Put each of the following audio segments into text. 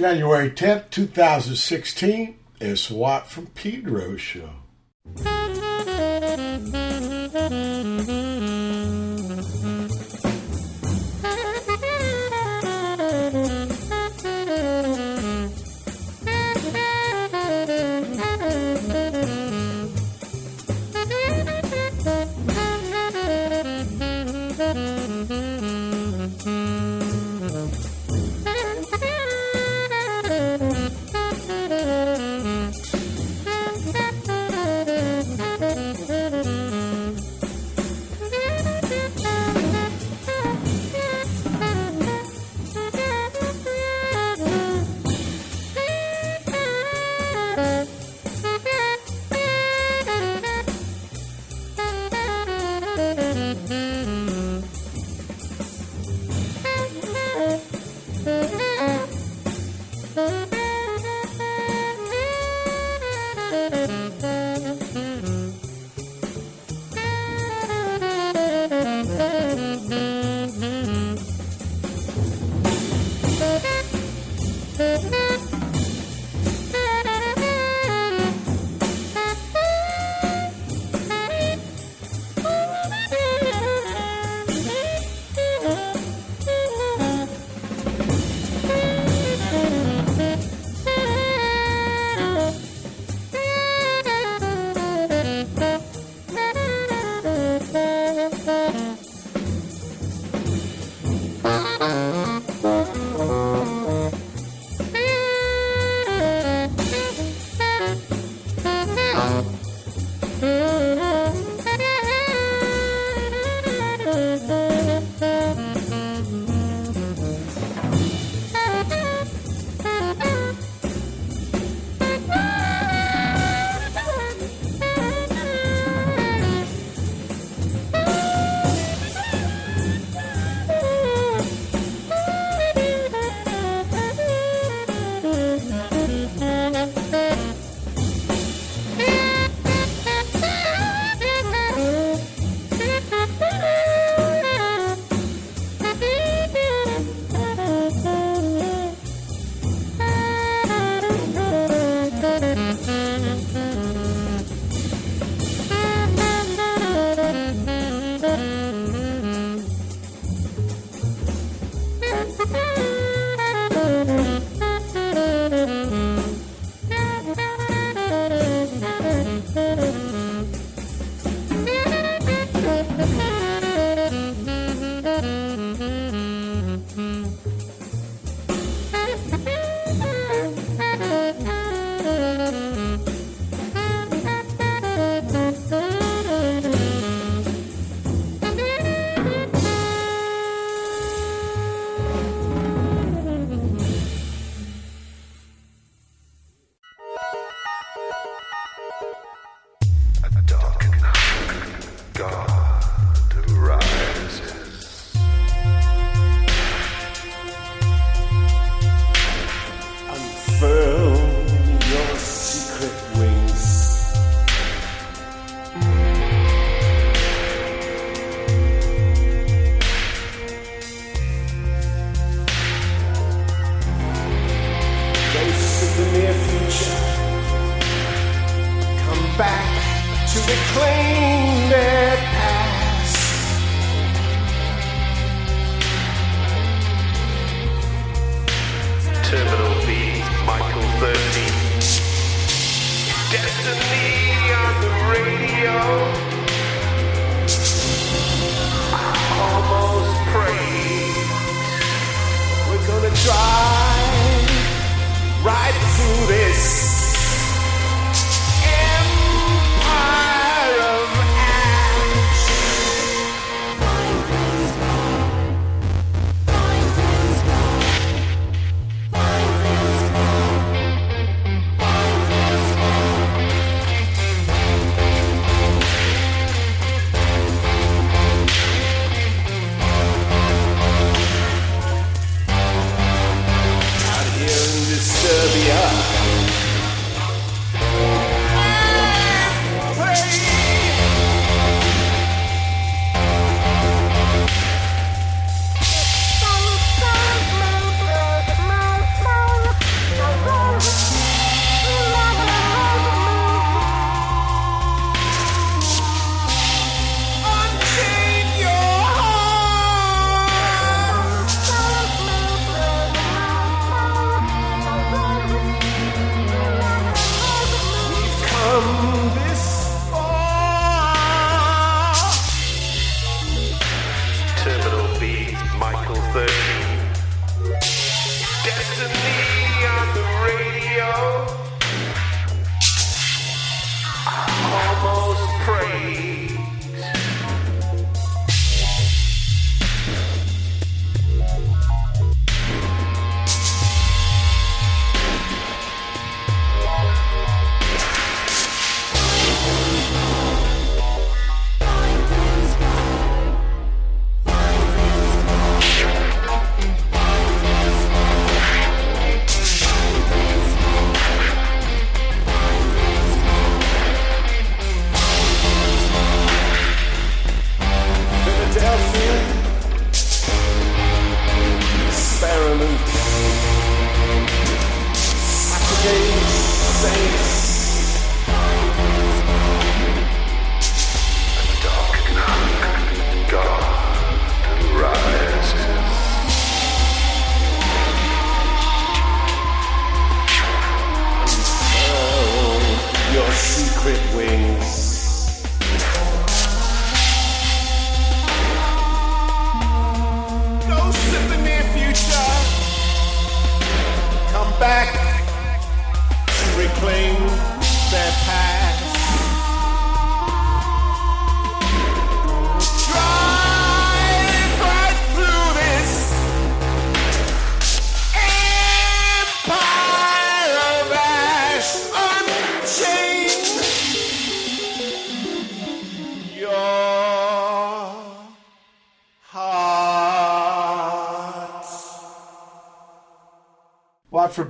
January 10th, 2016. It's Watt from Pedro Show.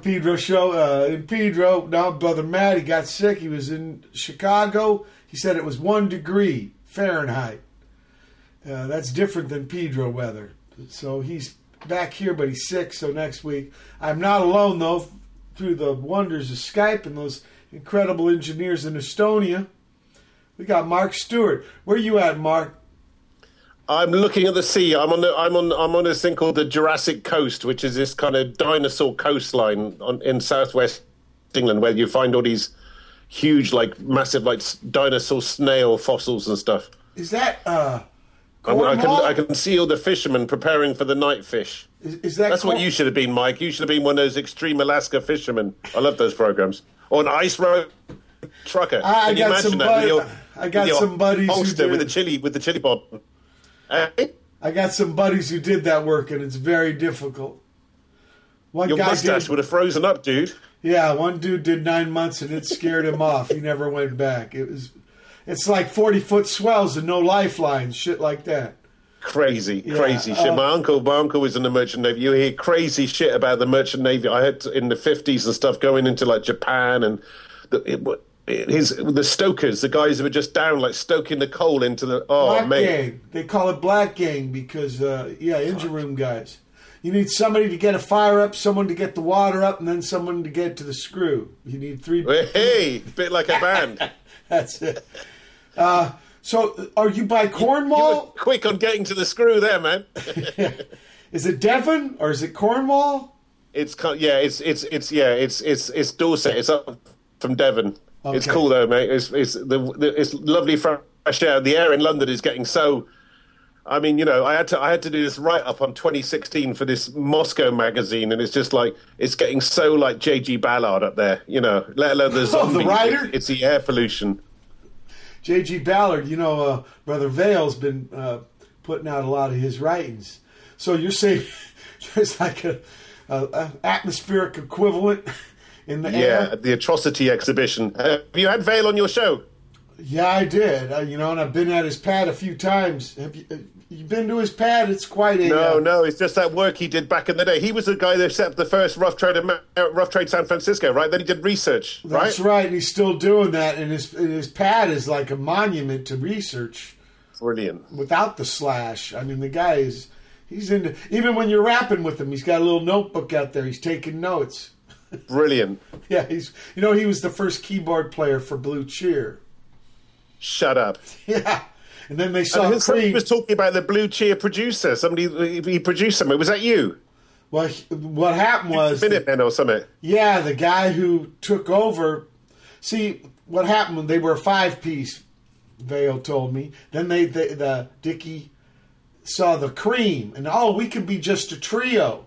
Pedro show. Uh, in Pedro, now brother Matt, he got sick. He was in Chicago. He said it was one degree Fahrenheit. Uh, that's different than Pedro weather. So he's back here, but he's sick. So next week, I'm not alone though. Through the wonders of Skype and those incredible engineers in Estonia, we got Mark Stewart. Where you at, Mark? I'm looking at the sea. I'm on the, I'm on I'm on this thing called the Jurassic Coast, which is this kind of dinosaur coastline on, in southwest England, where you find all these huge, like massive, like dinosaur snail fossils and stuff. Is that uh, I, can I can see all the fishermen preparing for the night fish. Is, is that That's what you should have been, Mike. You should have been one of those extreme Alaska fishermen. I love those programs. Or an ice road trucker. I- I Can you got imagine some that bud- I got some buddies who holster with the chili with the chili bottom. I got some buddies who did that work, and it's very difficult. One Your mustache did, would have frozen up, dude. yeah, one dude did nine months, and it scared him off. He never went back. It was, it's like forty foot swells and no lifelines, shit like that. Crazy, Yeah, crazy shit. uh, my uncle, my uncle was in the merchant navy. You hear crazy shit about the merchant navy. I heard in the fifties and stuff going into like Japan and the, it, his the stokers, the guys who were just down like stoking the coal into the. Oh Black mate, gang. They call it black gang because, uh, yeah, engine room guys. You need somebody to get a fire up, someone to get the water up, and then someone to get to the screw. You need three. hey, bit like a band. That's it. Uh, so, are you by You Cornwall? quick on getting to the screw there, man. Is it Devon or is it Cornwall? It's yeah, it's it's it's yeah, it's it's it's Dorset. It's up from Devon. It's cool though, mate. It's it's the, the it's lovely fresh air. The air in London is getting so. I mean, you know, I had to I had to do this write up on 2016 for this Moscow magazine, and it's just like it's getting so like JG Ballard up there, you know. Let alone the Oh, the writer? It's the air pollution. J.G. Ballard, you know, uh, Brother Vale's been uh, putting out a lot of his writings. So you're saying there's like a, a, a atmospheric equivalent in the Yeah, air? the atrocity exhibition. Have you had Vale on your show? Yeah, I did. Uh, you know, and I've been at his pad a few times. Have you, uh, you been to his pad? It's quite a. No, uh, no, it's just that work he did back in the day. He was the guy that set up the first rough trade, uh, rough trade San Francisco, right? Then he did research, right? That's right. and he's still doing that, and his and his pad is like a monument to research. Brilliant. without the slash. I mean, the guy is he's into even when you're rapping with him, he's got a little notebook out there. He's taking notes. Brilliant. Yeah, he's you know he was the first keyboard player for Blue Cheer. Shut up. Yeah, and then they saw And friend Creed. was talking about the Blue Cheer producer. Somebody he produced something. Was that you? Well, what happened was Minutemen or something? yeah, the guy who took over. See what happened when they were a five piece. Vale told me. Then they the, the Dickie saw the cream, and oh, we could be just a trio.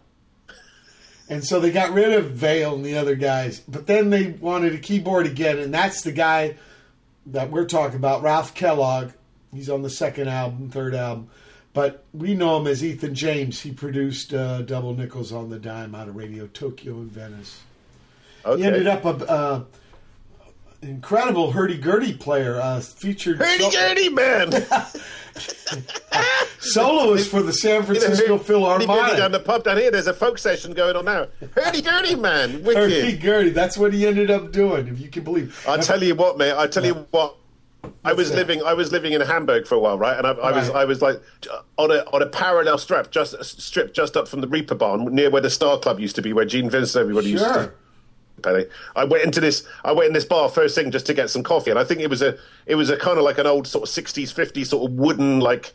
And so they got rid of Vale and the other guys, but then they wanted a keyboard again, and that's the guy that we're talking about, Ralph Kellogg. He's on the second album, third album, but we know him as Ethan James. He produced uh, Double Nickels on the Dime out of Radio Tokyo in Venice. Okay. He ended up a uh, incredible hurdy-gurdy player, uh, featured Hurdy so- man. soloist for the San Francisco gurdy down Philharmonic. the pub down here. There's a folk session going on now. Hurdy gurdy man. Wicked. Hurdy-gurdy, that's what he ended up doing, if you can believe. I tell you what, mate. I tell you what. I was living. I was living in Hamburg for a while, right? And I, I was. I was like on a on a parallel strip, just strip just up from the Reeperbahn, near where the Star Club used to be, where Gene Vincent everybody used to. Penny. I went into this. I went in this bar first thing just to get some coffee, and I think it was a. It was a kind of like an old sort of sixties, fifties sort of wooden like,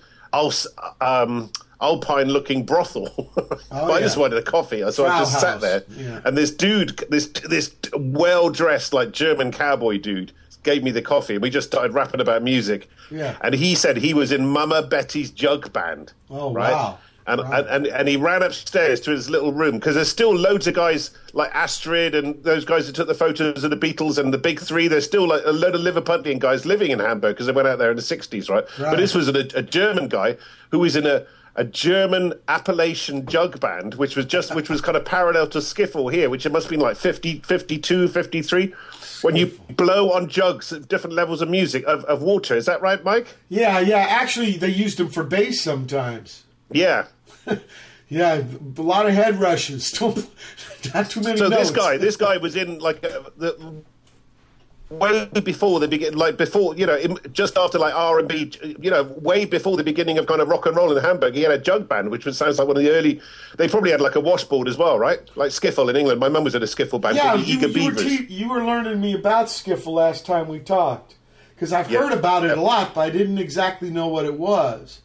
um, alpine looking brothel. but I just wanted a coffee, so I just Frau sat there. yeah. And this dude, this this well dressed like German cowboy dude, gave me the coffee, and we just started rapping about music. Yeah. And he said he was in Mama Betty's jug band. Oh, right? wow. And, and, and and he ran upstairs to his little room because there's still loads of guys like Astrid and those guys who took the photos of the Beatles and the Big Three. There's still like a load of Liverpudlian guys living in Hamburg because they went out there in the 60s, right? Right. But this was a, a German guy who was in a a German Appalachian jug band, which was just which was kind of parallel to skiffle here, which it must have been like 50, 52, 53. When you blow on jugs at different levels of music of, of water, is that right, Mike? Yeah, yeah. Actually, they used them for bass sometimes. Yeah. Yeah, a lot of head rushes. Don't- Not too many So notes. this guy, this guy was in like uh, the way before the begin, like before you know, in, just after like R and B, you know, way before the beginning of kind of rock and roll in Hamburg. He had a jug band, which was sounds like one of the early. They probably had like a washboard as well, right? Like skiffle in England. My mum was in a skiffle band yeah, you, you, were te- you were learning me about skiffle last time we talked because I've Yeah. heard about it Yeah. a lot, but I didn't exactly know what it was.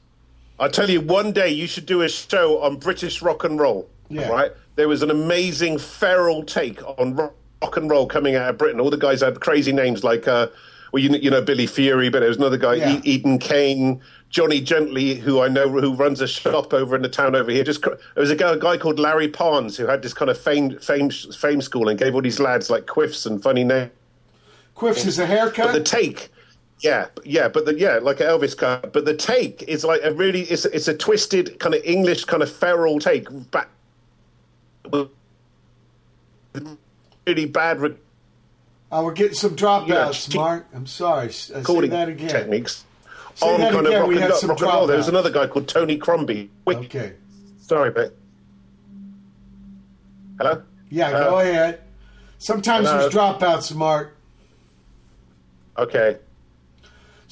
I tell you, one day you should do a show on British rock and roll. Yeah. Right? There was an amazing feral take on rock, and roll coming out of Britain. All the guys had crazy names like, uh, well, you, you know, Billy Fury, but there was another guy, Yeah. e- Eden Kane, Johnny Gentle, who I know who runs a shop over in the town over here. Just there was a guy, a guy called Larry Parnes who had this kind of fame, fame, fame school and gave all these lads like quiffs and funny names. Quiffs is a haircut. But the take, yeah, yeah, but the yeah, like an Elvis cut. But the take is like a really, it's it's a twisted kind of English kind of feral take, back really bad re- oh, we're getting some dropouts, Yeah, Mark. I'm sorry. Uh, Say recording that again. techniques. Say on kind again, of rock we and, rock and roll. There was another guy called Tony Crombie. Okay. Sorry, but Hello. Yeah, Uh, go ahead. Sometimes hello? there's dropouts, Mark. Okay.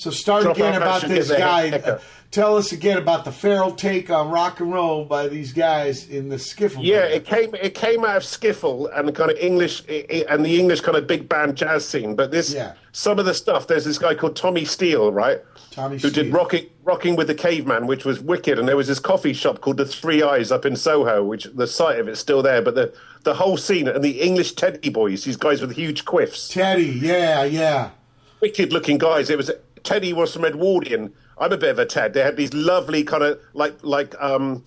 So start Drop again about this guy. Uh, tell us again about the feral take on rock and roll by these guys in the skiffle. Yeah, band. it came it came out of skiffle and the kind of English and the English kind of big band jazz scene. But this, Yeah. some of the stuff. There's this guy called Tommy Steele, right? Tommy who Steele. did rocking rocking with the caveman, which was wicked. And there was this coffee shop called the Three Eyes up in Soho, which the site of it's still there. But the the whole scene and the English Teddy boys, these guys with huge quiffs, Teddy. Yeah, yeah. wicked looking guys. It was Teddy was from Edwardian. I'm a bit of a Ted. They had these lovely kind of like like um,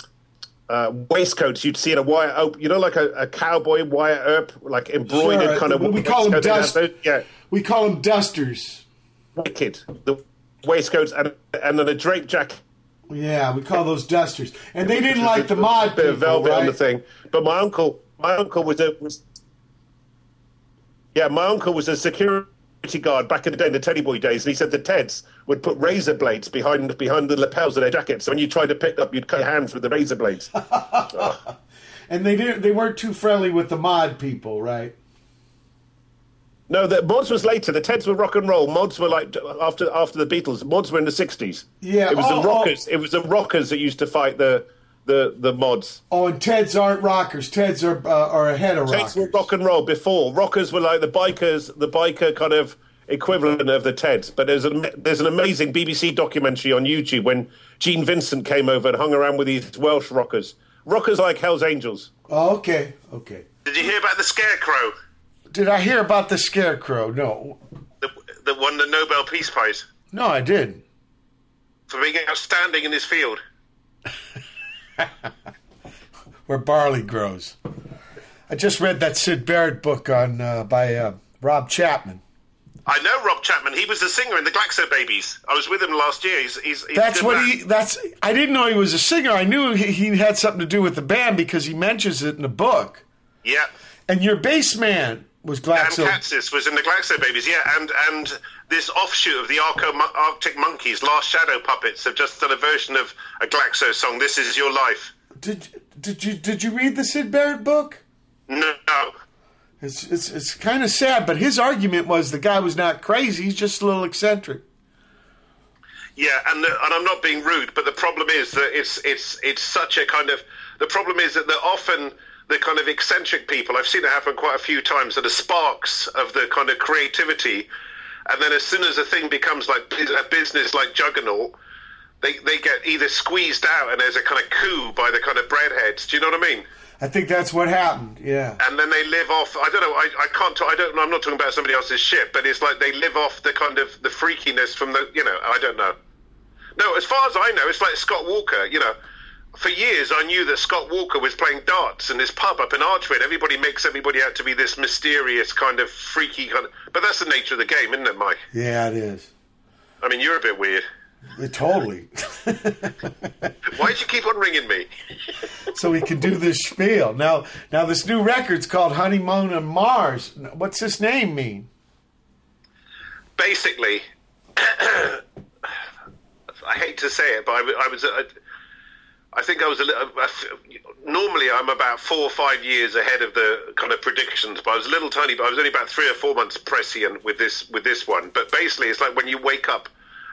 uh, waistcoats you'd see in a Wyatt Earp, you know, like a, a cowboy Wyatt Earp, like embroidered Sure, kind of. we call them dust- Yeah, We call them dusters. wicked. The waistcoats and and then a drape jacket. Yeah, we call those dusters. And they didn't like the mod bit of velvet on the thing. But my uncle, my uncle was a was, yeah, my uncle was a security guard back in the day, in the Teddy Boy days, and he said the Teds would put razor blades behind behind the lapels of their jackets. So when you tried to pick up, you'd cut your hands with the razor blades. And they didn't. They weren't too friendly with the mod people, right? no, the mods was later. The Teds were rock and roll. Mods were like after after the Beatles. Mods were in the sixties. Yeah, it was oh, the oh. rockers. It was the rockers that used to fight the the the mods. Oh, and Teds aren't rockers. Teds are uh, are ahead of Teds rockers. were rock and roll before. Rockers were like the bikers, the biker kind of equivalent of the Teds. But there's an there's an amazing BBC documentary on YouTube when Gene Vincent came over and hung around with these Welsh rockers. Rockers like Hell's Angels. Oh, okay, okay. Did you hear about the Scarecrow Did I hear about the scarecrow? No, that, that won the Nobel Peace Prize no, I didn't. for being outstanding in his field? Where barley grows. I just read that Syd Barrett book on uh, by uh, Rob Chapman. I know Rob Chapman. He was the singer in the Glaxo Babies. I was with him last year. He's, he's, he's That's what man. he. That's. I didn't know he was a singer. I knew he, he had something to do with the band because he mentions it in the book. Yeah. And your bass man was Glaxo. Catsis was in the Glaxo Babies, yeah, and and this offshoot of the Arco, Arctic Monkeys, Last Shadow Puppets, have just done a version of a Glaxo song. This is your life. Did did you did you read the Syd Barrett book? No, It's it's it's kind of sad, but his argument was the guy was not crazy. He's just a little eccentric. yeah, and the, and I'm not being rude, but the problem is that it's it's it's such a kind of the problem is that they're often the kind of eccentric people. I've seen it happen quite a few times. That are sparks of the kind of creativity, and then as soon as a thing becomes like a business like Juggernaut, they they get either squeezed out and there's a kind of coup by the kind of breadheads. Do you know what I mean? I think that's what happened. Yeah. and then they live off. I don't know. I, I can't. Talk, I don't. know. I'm not talking about somebody else's shit, but it's like they live off the kind of the freakiness from the. You know. I don't know. No, as far as I know, it's like Scott Walker. You know, for years I knew that Scott Walker was playing darts in this pub up in Archway. and Everybody makes everybody out to be this mysterious kind of freaky kind of. But that's the nature of the game, isn't it, Mike? Yeah, it is. I mean, you're a bit weird. It, totally. Why'd you keep on ringing me? so we can do this spiel now. Now this new record's called Honeymoon on Mars. What's this name mean? Basically, I hate to say it, but I was. I, I think I was a little. Normally, I'm about four or five years ahead of the kind of predictions, but I was a little tiny. But I was only about three or four months prescient with this with this one. But basically, it's like when you wake up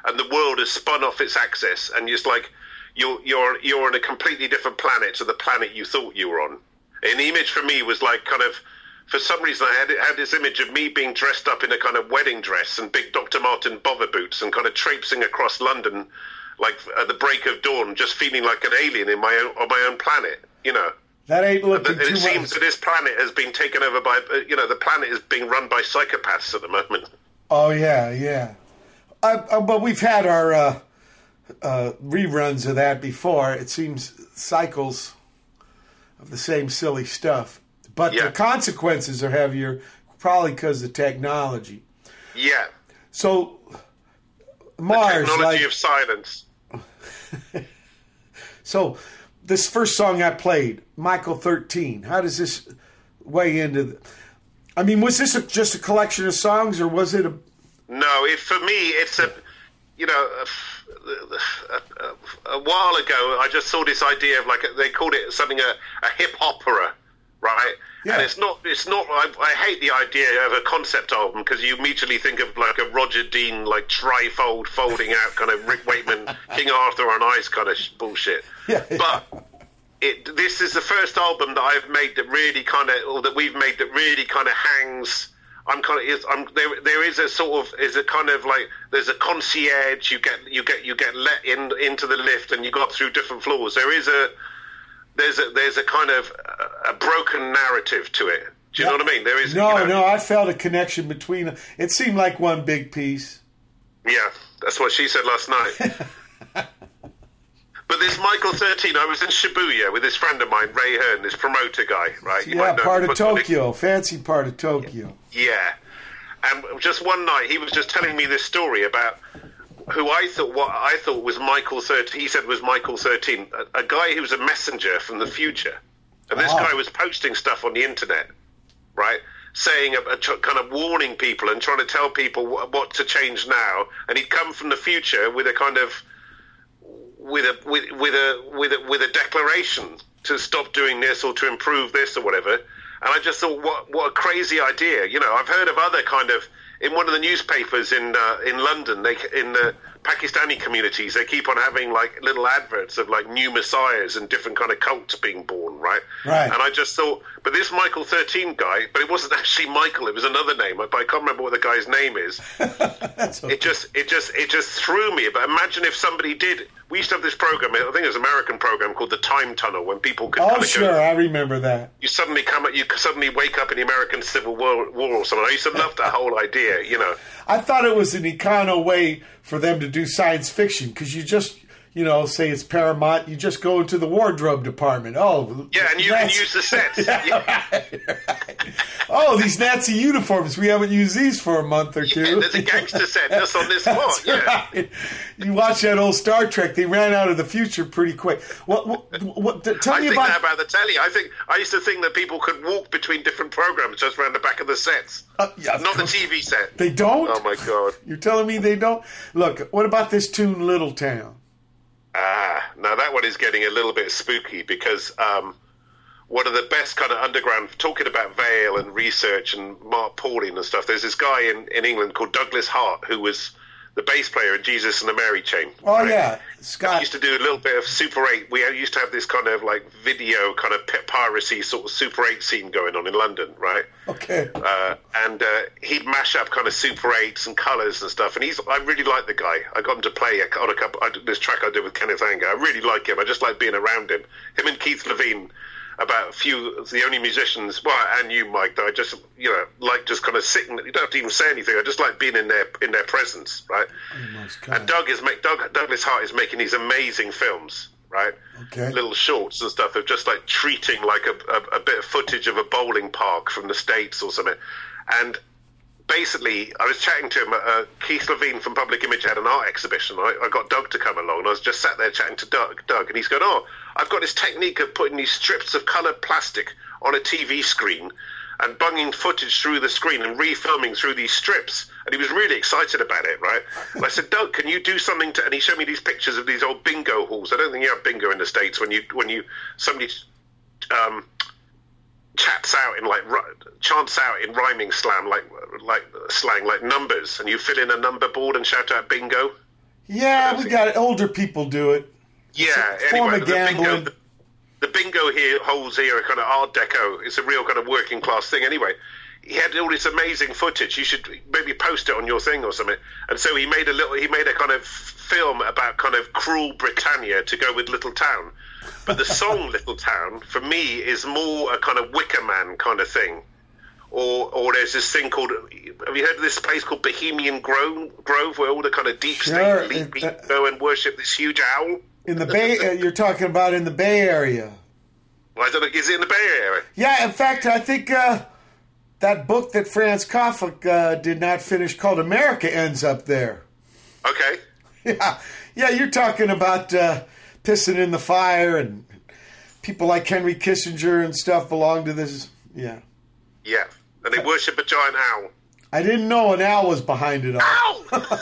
and the world has spun off its axis, and it's like you're you're you're on a completely different planet to the planet you thought you were on. And the image for me was like kind of. For some reason, I had had this image of me being dressed up in a kind of wedding dress and big Dr. Martin bother boots and kind of traipsing across London like at the break of dawn, just feeling like an alien in my own on my own planet. You know, That ain't looking and too it seems much. that this planet has been taken over by, uh, you know, the planet is being run by psychopaths at the moment. Oh yeah, yeah. Uh, uh, but we've had our uh, uh, reruns of that before. It seems cycles of the same silly stuff. But Yeah. the consequences are heavier, probably because of technology. Yeah, So Mars, technology like of silence. So, this first song I played, Michael Thirteen. How does this weigh into? The, I mean, was this a, just a collection of songs, or was it a? No, it, for me, it's a, you know, a, a, a while ago, I just saw this idea of like they called it something a, a hip opera, right? Yeah. And it's not. It's not. I, I hate the idea of a concept album because you immediately think of like a Roger Dean, like trifold, folding out kind of Rick Wakeman, King Arthur on Ice kind of sh- bullshit. Yeah. But it, this is the first album that I've made that really kind of, or that we've made that really kind of hangs. I'm kind of, I'm, there, there is a sort of, is a kind of like, there's a concierge. You get, you get, you get let in into the lift, and you got through different floors. There is a, there's a, there's a kind of a, a broken narrative to it. Do you know what I mean? There is, No, you know, no. I felt a connection between. It seemed like one big piece. Yeah, that's what she said last night. but this Michael 13, I was in Shibuya with this friend of mine, Ray Hearn, this promoter guy, right? You Yeah, part of Tokyo, fancy part of Tokyo. Yeah. And just one night, he was just telling me this story about who I thought what I thought was Michael 13. He said was Michael 13, a, a guy who was a messenger from the future. And this Wow. guy was posting stuff on the internet, right? Saying, a, a tr- kind of warning people and trying to tell people what, what to change now. And he'd come from the future with a kind of with a with, with a with a with a declaration to stop doing this or to improve this or whatever. And I just thought, what what a crazy idea! You know, I've heard of other kind of in one of the newspapers in uh, in London, they in the Pakistani communities, they keep on having like little adverts of like new messiahs and different kind of cults being born, right? Right. And I just thought, but this Michael thirteen guy, but it wasn't actually Michael; it was another name. But I can't remember what the guy's name is okay. it just it just it just threw me. But imagine if somebody did. We used to have this program. I think it was an American program called the Time Tunnel, when people could. Oh, sure, Go, I remember that. you suddenly come. You suddenly wake up in the American Civil War, War or something. I used to love that whole idea. You know. I thought it was an econo way for them to do science fiction because you just, you know, say it's Paramount, you just go into the wardrobe department. Oh, Yeah, and you can Nazi- use the sets. Yeah. Oh, these Nazi uniforms, we haven't used these for a month or two. There's a gangster set just on this spot. Yeah. Right. You watch that old Star Trek, they ran out of the future pretty quick. What, what, what tell I me about. about the telly. I think I used to think that people could walk between different programs just around the back of the sets, Uh, yeah, not the. TV set. They don't? Oh my god. You're telling me they don't? Look, what about this tune, Little Town? Ah, now that one is getting a little bit spooky because um, one of the best kind of underground, talking about Vale and research and Mark Pauline and stuff, there's this guy in, in England called Douglas Hart who was the bass player in Jesus and the Mary Chain. Oh, right? yeah. Scott. used to do a little bit of Super 8. We used to have this kind of like video kind of piracy sort of Super 8 scene going on in London, right? Okay. uh, and uh, he'd mash up kind of Super Eights and colours and stuff. And he's I really like the guy. I got him to play a, on a couple. I, this track I did with Kenneth Anger. I really like him. I just like being around him. Him and Keith Levene, about a few of the only musicians. Well, and you, Mike. That I just you know like just kind of sitting. You don't have to even say anything. I just like being in their in their presence, right? Oh most And. Doug is make Doug Douglas Hart is making these amazing films. right? Okay. Little shorts and stuff of just like treating like a, a, a bit of footage of a bowling park from the States or something. And basically, I was chatting to him. Uh, Keith Levene from Public Image had an art exhibition. I, I got Doug to come along, and I was just sat there chatting to Doug, Doug, and he's going, "Oh, I've got this technique of putting these strips of coloured plastic on a TV screen." And bunging footage through the screen and refilming through these strips, and he was really excited about it, right? And I said, "Doug, can you do something?" to And he showed me these pictures of these old bingo halls. I don't think you have bingo in the states when you when you somebody um, chats out in like chants out in rhyming slam like like slang like numbers and you fill in a number board and shout out bingo Yeah, we got it. Older people do it. yeah form anyway the bingo gambling. the, the bingo here holes here are kind of art deco it's a real kind of working class thing anyway he had all this amazing footage you should maybe post it on your thing or something and so he made a little he made a kind of film about kind of cruel britannia to go with little town but the song little town for me is more a kind of wicker man kind of thing or or there's this thing called have you heard of this place called Bohemian Grove, Grove where all the kind of deep Sure, state elite people uh, go and worship this huge owl? In the Bay, uh, you're talking about in the Bay Area. Well, I don't know, is it in the Bay Area? Yeah, in fact, I think uh, that book that Franz Kafka uh, did not finish called America ends up there. Okay. Yeah, yeah, you're talking about uh, pissing in the fire and people like Henry Kissinger and stuff belong to this. Yeah. Yeah. And they worship a giant owl. I didn't know an owl was behind it all. Ow!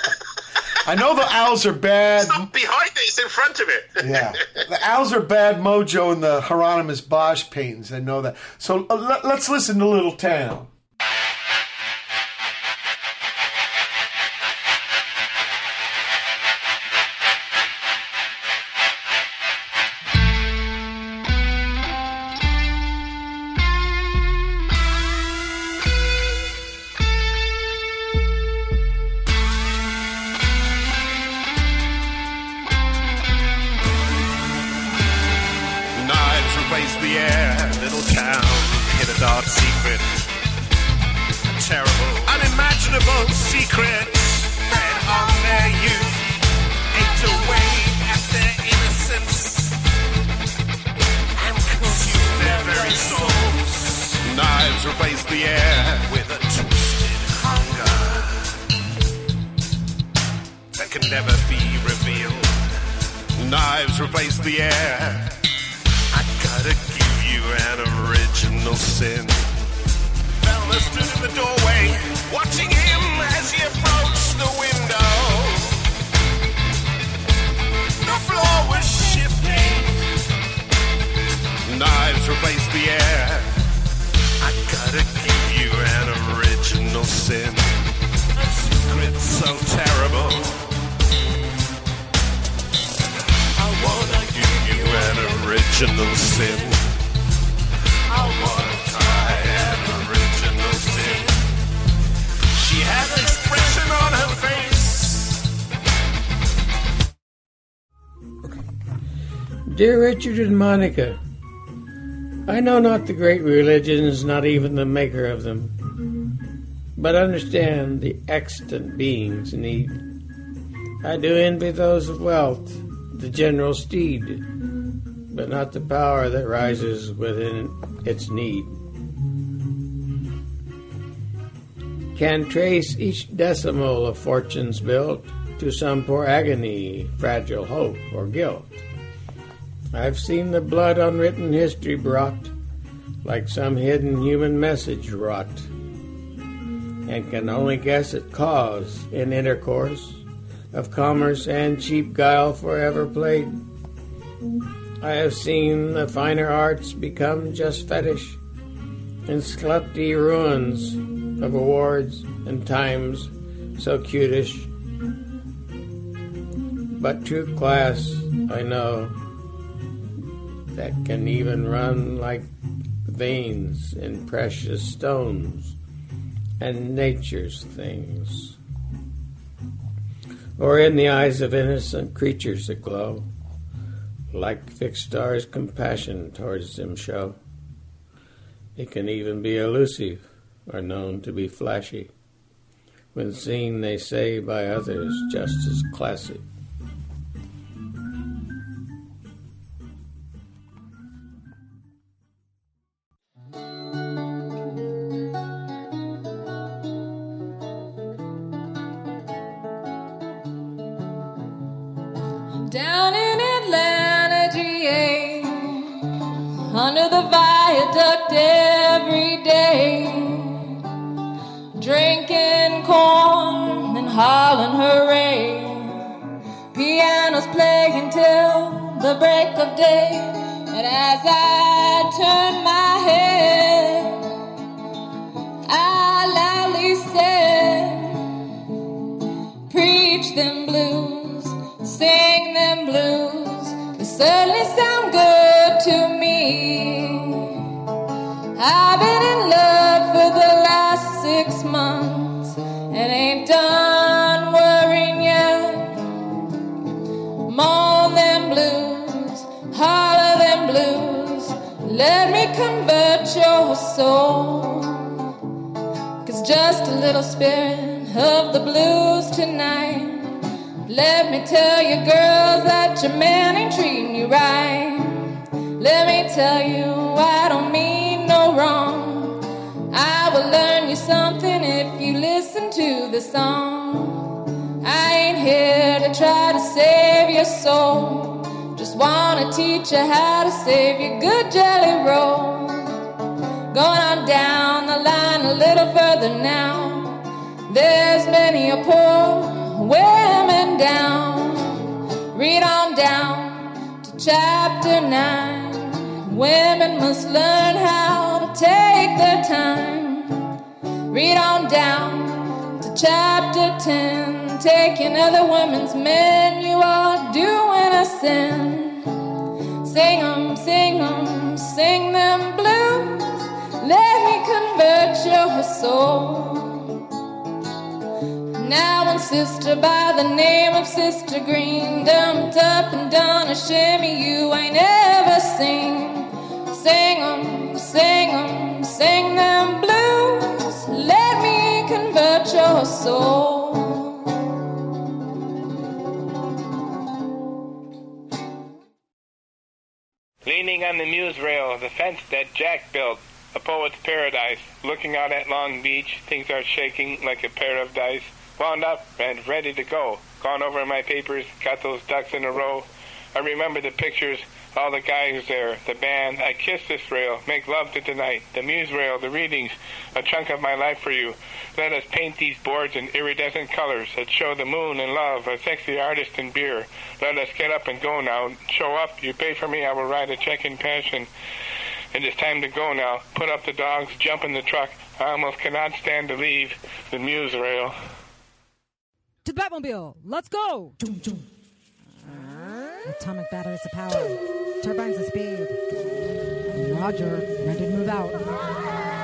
I know the owls are bad. it's not behind it, it's in front of it. Yeah, the owls are bad mojo in the Hieronymus Bosch paintings. I know that. So uh, let, let's listen to Little Town. Dear Richard and Monica, I know not the great religions, not even the maker of them, but understand the extant beings need. I do envy those of wealth, the general steed, but not the power that rises within its need. Can trace each decimal of fortunes built to some poor agony, fragile hope, or guilt. I've seen the blood unwritten history brought, like some hidden human message wrought, and can only guess at cause in intercourse of commerce and cheap guile forever played. I have seen the finer arts become just fetish, and slutty ruins of awards and times so cutish. But true class, I know, that can even run like veins in precious stones and nature's things. Or in the eyes of innocent creatures that glow, like fixed stars compassion towards them show. It can even be elusive or known to be flashy. When seen, they say by others, just as classic. Pianos playing till the break of day, and as I turn my head, I loudly said, Preach them blues, sing them blues. They certainly sound good to me. I've been in love your soul. Cause just a little spirit of the blues tonight. Let me tell you, girls, that your man ain't treating you right. Let me tell you, I don't mean no wrong. I will learn you something if you listen to the song. I ain't here to try to save your soul. Just wanna teach you how to save your good jelly roll. Going on down the line a little further now. There's many a poor women down. Read on down to chapter 9. Women must learn how to take their time. Read on down to chapter 10. Take another woman's men, you are doing a sin. Sing 'em, sing Let me convert your soul. Now one sister by the name of Sister Green dumped up and done a shimmy you ain't ever seen. Sing 'em, sing 'em, sing them blues. Let me convert your soul. Leaning on the muse rail the fence that Jack built, a poet's paradise, looking out at Long Beach, things are shaking like a pair of dice. Wound up and ready to go. Gone over my papers, got those ducks in a row. I remember the pictures, all the guys there, the band. I kiss this rail, make love to tonight, the muse rail, the readings, a chunk of my life for you. Let us paint these boards in iridescent colors that show the moon and love, a sexy artist and beer. Let us get up and go now. Show up, you pay for me, I will write a check in passion. It is time to go now. Put up the dogs, jump in the truck. I almost cannot stand to leave the muse rail. To the Batmobile. Let's go. Atomic batteries of power. Turbines of speed. Roger. Ready to move out.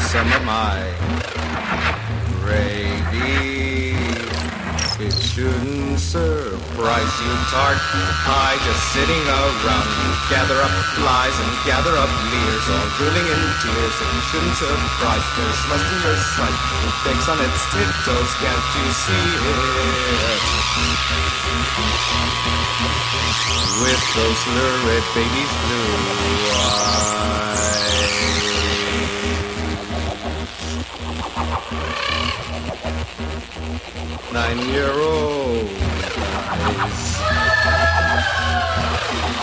Some of my gravy. It shouldn't surprise you, tart pie, just sitting around. Gather up flies and gather up leers, all drooling in tears. It shouldn't surprise, there's lust in your sight. It begs on its tiptoes, can't you see it? with those lurid babies blue eyes. Nine-year-old.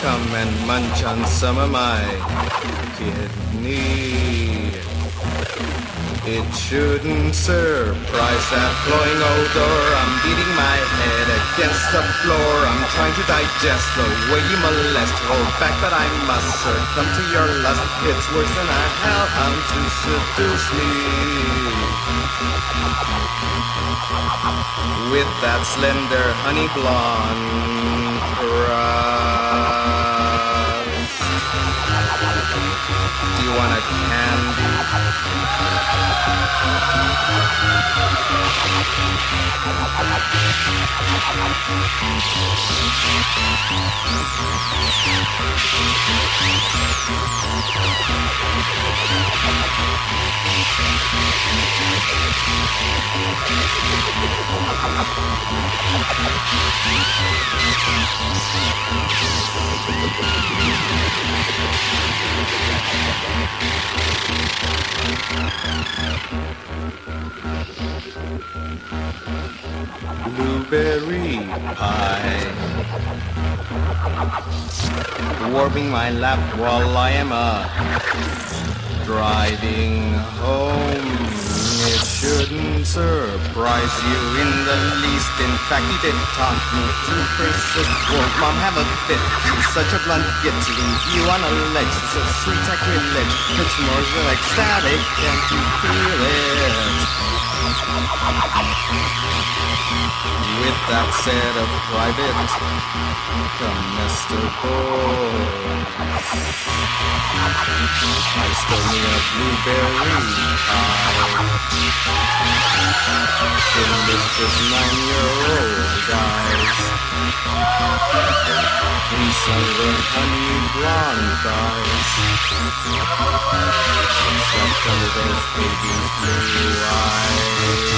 Come and munch on some of my kidney. It shouldn't surprise that glowing odor. I'm beating my head against the floor. I'm trying to digest the way you molest. Hold back, but I must succumb to your lust. It's worse than a hellhound to seduce me. With that slender honey blonde. Do you want a candy? Blueberry pie. Warming my lap while I am a driving home. Shouldn't surprise you in the least. In fact, he did taunt me to persist. Won't mom have a fit? Such a blunt git to leave you on a ledge. It's a sweet sacrilege. It's more than ecstatic. Can't you feel it? With that said, a private comestible. I stole me a blueberry pie. Delicious nine-year-old guys. In sunburned honey blonde eyes. Slept under those baby's blue eyes. City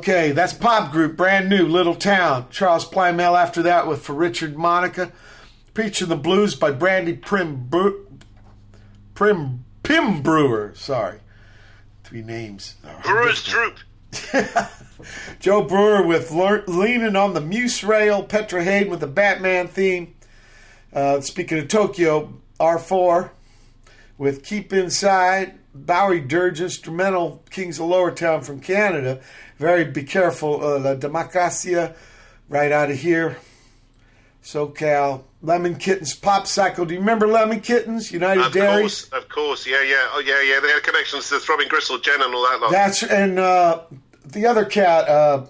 Okay, that's pop group, brand new, Little Town. Charles Plymell after that with For Richard Monica. Preaching the Blues by Brandi Prim, Bre- Prim Pim Brewer. Sorry. Three names. Brewer's Troop. Joe Brewer with Leaning on the Muse Rail. Petra Haden with the Batman theme. Uh, speaking of Tokyo, R4 with Keep Inside. Bowery Dirge instrumental, Kings of Lowertown from Canada. Very be careful, uh, La Democracia, right out of here. SoCal. Lemon Kittens, Popsyckle. Do you remember Lemon Kittens? United Of Dairy. Of course, of course, yeah, yeah, oh yeah, yeah. They had connections to Throbbing Gristle, Jen, and all that. Lot. That's and uh, the other cat, uh,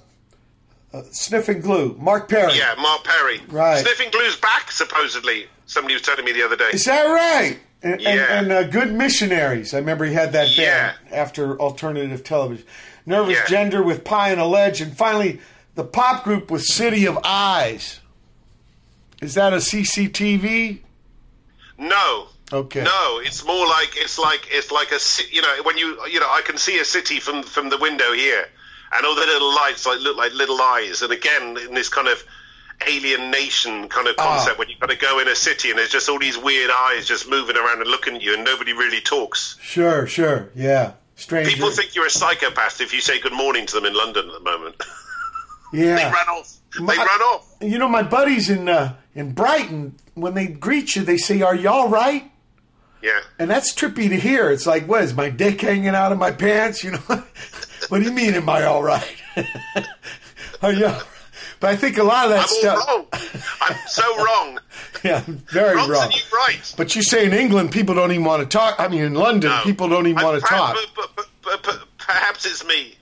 uh, Sniffin' Glue, Mark Perry. yeah, Mark Perry. Right. Sniffin' Glue's back, supposedly. Somebody was telling me the other day. Is that right? And, and, Yeah. and uh, Good Missionaries. I remember he had that band Yeah. after alternative television. Nervous Yeah. Gender with Pie on a Ledge. And finally, the pop group with City of Eyes. Is that a CCTV? No. Okay. No, it's more like it's like it's like a you know when you you know I can see a city from from the window here, and all the little lights like look like little eyes, and again in this kind of alien nation kind of Ah. concept when you kind of go in a city and there's just all these weird eyes just moving around and looking at you, and nobody really talks. Sure, sure. Yeah. Stranger. People think you're a psychopath if you say good morning to them in London at the moment. Yeah, they run off. They My- run off. You know, my buddies in uh, in Brighton, when they greet you, they say, "Are y'all right?" Yeah. And that's trippy to hear. It's like, what is my dick hanging out of my pants? You know, what do you mean? Am I all right? Are you? But I think a lot of that I'm stuff. all wrong. I'm so wrong. Yeah, very Wrong's wrong. new right. But you say in England, people don't even want to talk. I mean, in London, No. people don't even I- want to talk. perhaps- But, but, but, but perhaps it's me.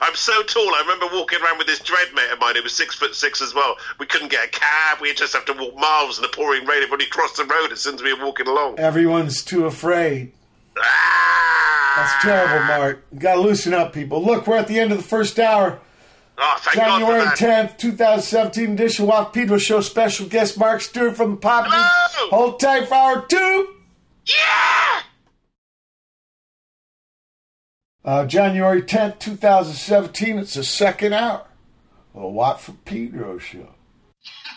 I'm so tall. I remember walking around with this dread mate of mine who was six foot six as well. We couldn't get a cab. We'd just have to walk miles in the pouring rain. Everybody crossed the road as soon as we were walking along. Everyone's too afraid. Ah! That's terrible, Mark. You got to loosen up, people. Look, we're at the end of the first hour. Oh, January God for that. 10th, 2017 edition Walk Pedro Show special guest Mark Stewart from the Pop. Hello! Hold tight for hour two. Yeah! Uh, January 10th, 2017. It's the second hour. of The Watt from Pedro Show.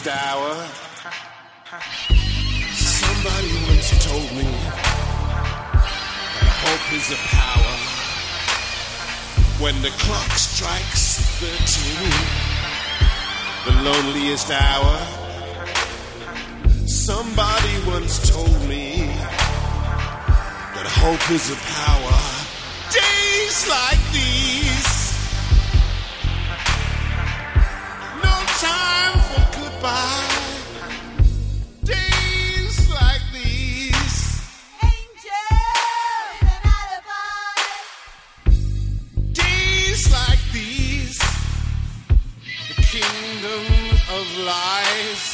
first hour. Somebody once told me that hope is a power. When the clock strikes 13, the loneliest hour. Somebody once told me that hope is a power. Days like these. time for goodbye. Days like these. Angels and alibis. Days like these. The kingdom of lies.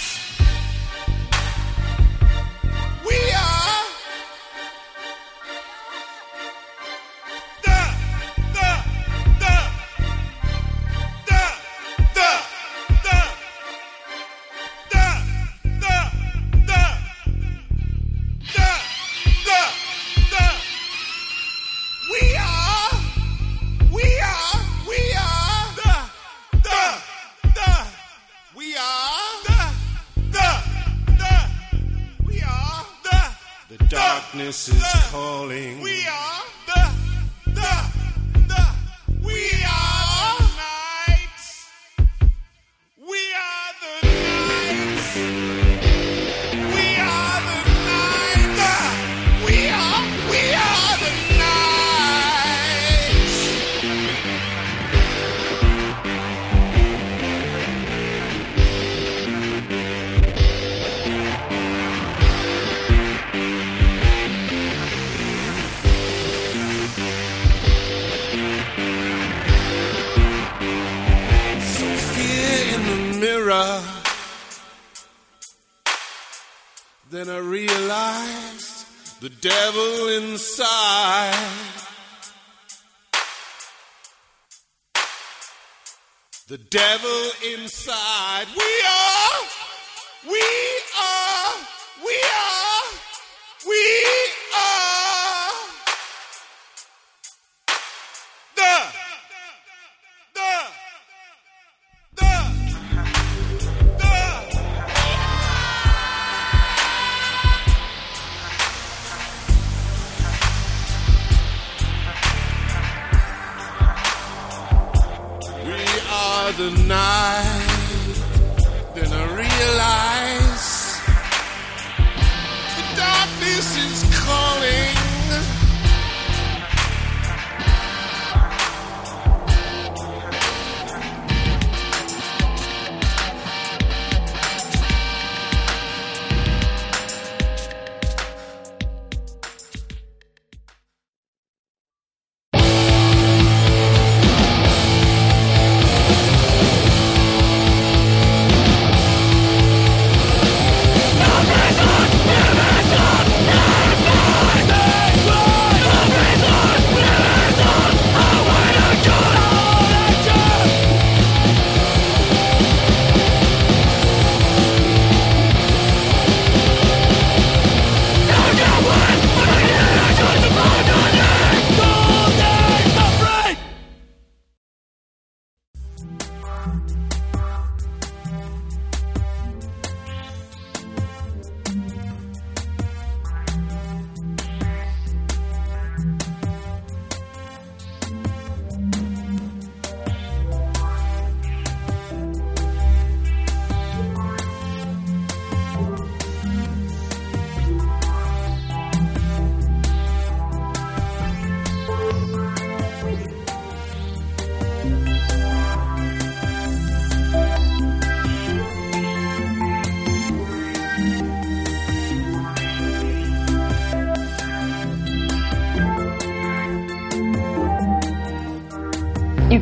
This is calling. the devil inside. The devil inside. We are. We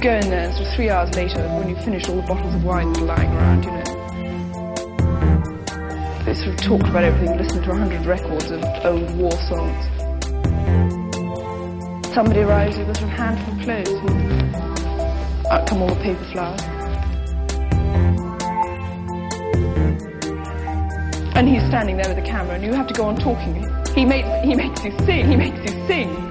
go in there, and sort of three hours later, when you finish all the bottles of wine that are lying around, you know. They sort of talked about everything, listened to 100 records of old war songs. Somebody arrives with a sort of handful of clothes, and out come all the paper flowers. And he's standing there with a the camera, and you have to go on talking. He makes, he makes you sing, he makes you sing.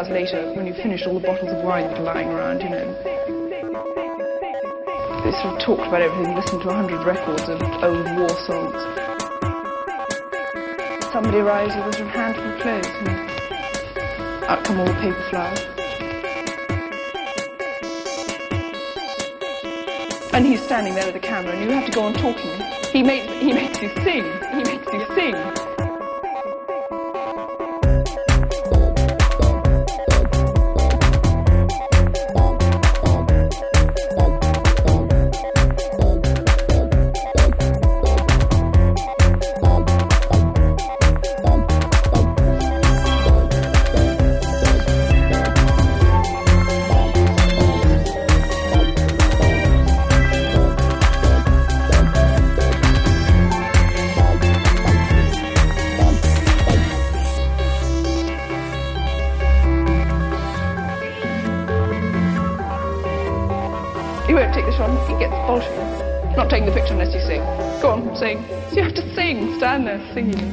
Hours later, when you've finished all the bottles of wine that are lying around, you know. They sort of talked about everything, listened to a hundred records of old war songs. Somebody arrives with a sort of handful of clothes, and out come all the paper flowers. And he's standing there with a camera, and you have to go on talking. He makes, he makes you sing. He makes you sing. Stand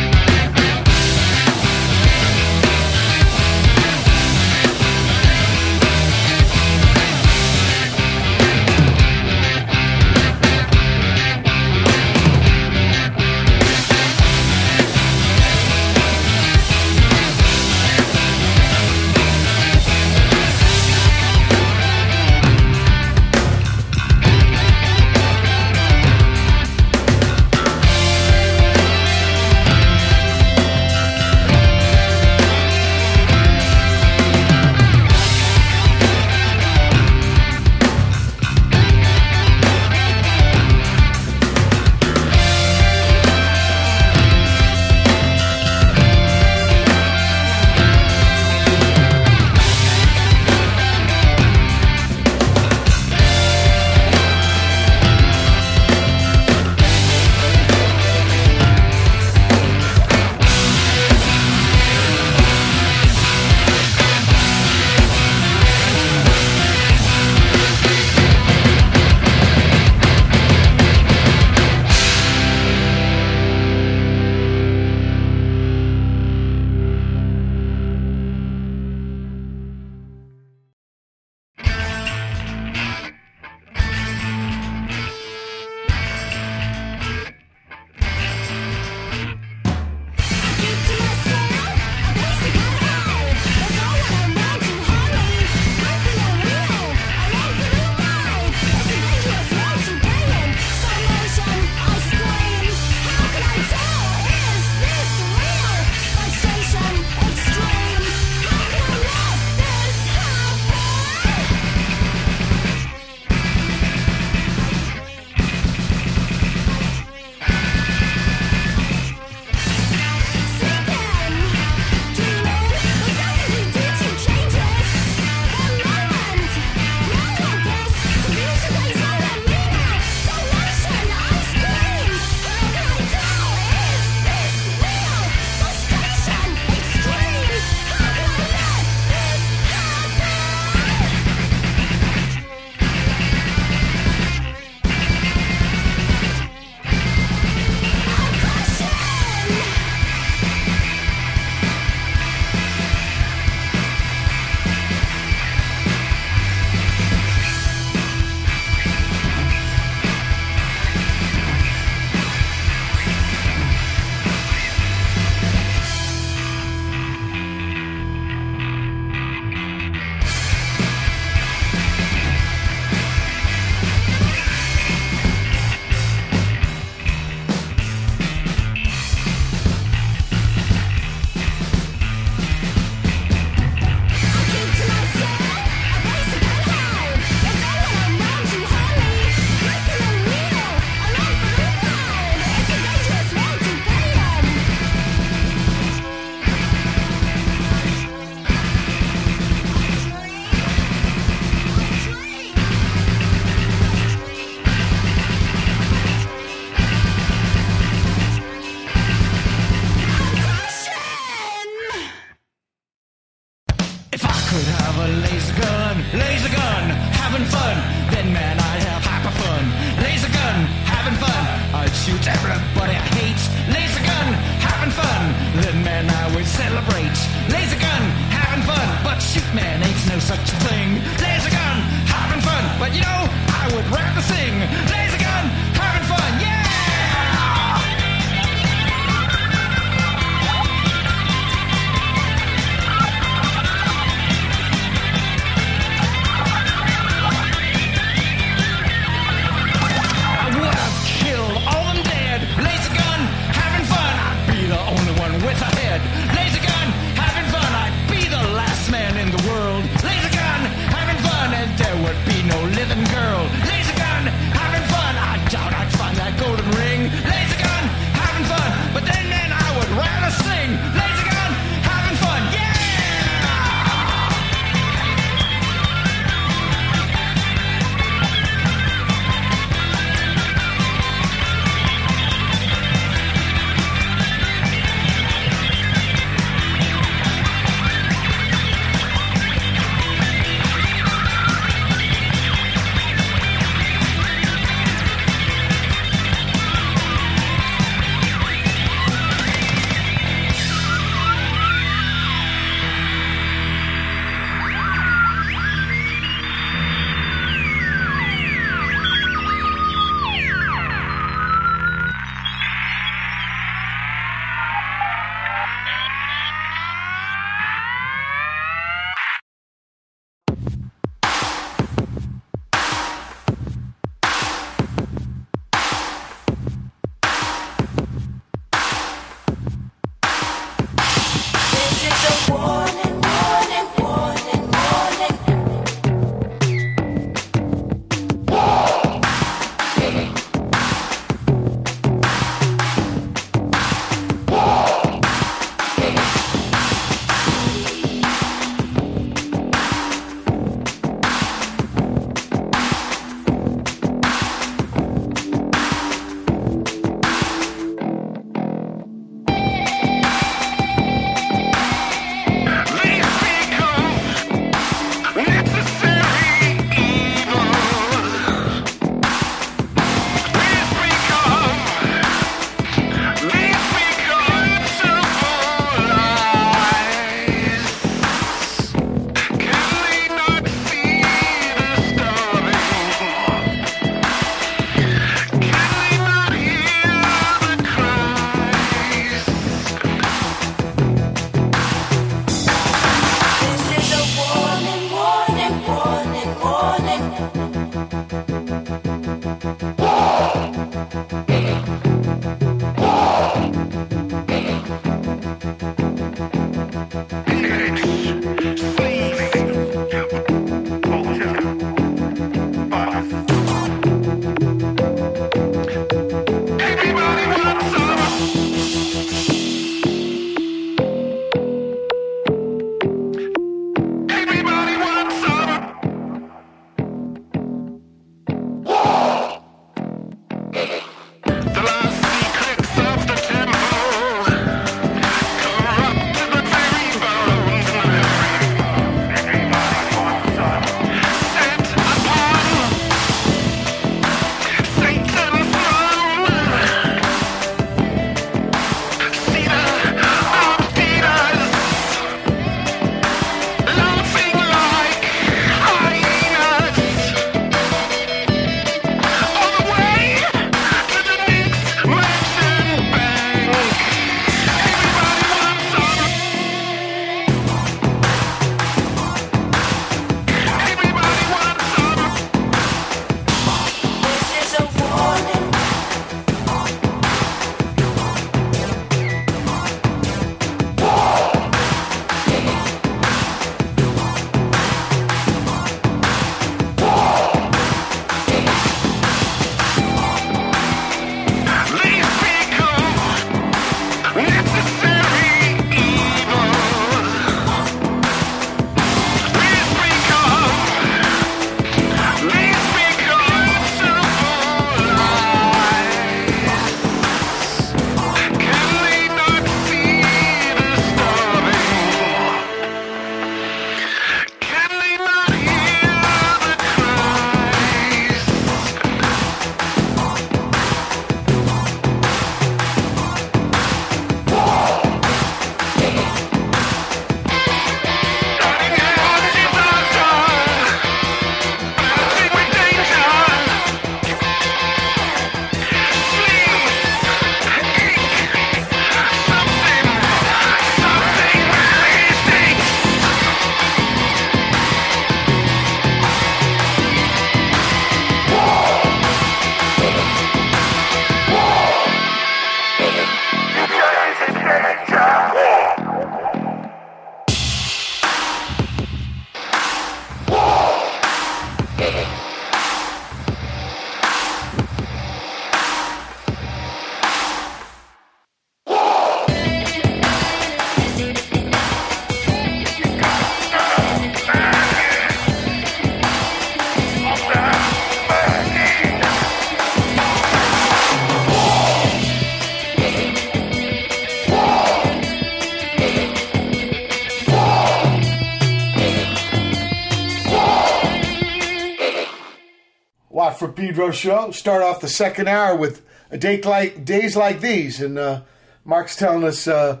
Pedro show. Start off the second hour with a day like days like these, and uh, Mark's telling us uh,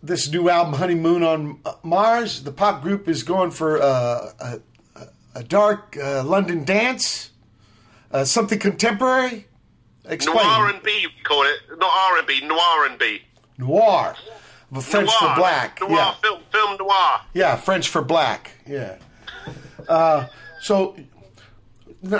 this new album, Honeymoon on Mars. The pop group is going for uh, a, a, dark uh, London dance, uh, something contemporary. Explain. Noir and B, call it. Not R and B, noir and B. Noir, French noir, for black. Noir, yeah, film, film noir. yeah, French for black. Yeah. Uh, so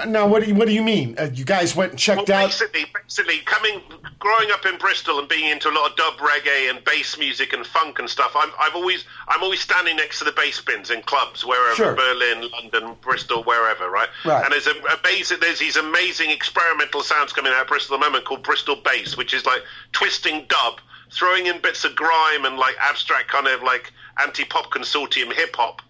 now, what do you what do you mean? Uh, you guys went and checked Well, out? basically, basically, coming, growing up in Bristol and being into a lot of dub reggae and bass music and funk and stuff, I'm, I've always, I'm always standing next to the bass bins in clubs, wherever, Sure. Berlin, London, Bristol, wherever, right? Right. And there's a, a bass, there's these amazing experimental sounds coming out of Bristol at the moment called Bristol bass, which is like twisting dub, throwing in bits of grime and like abstract kind of like anti-pop consortium hip hop,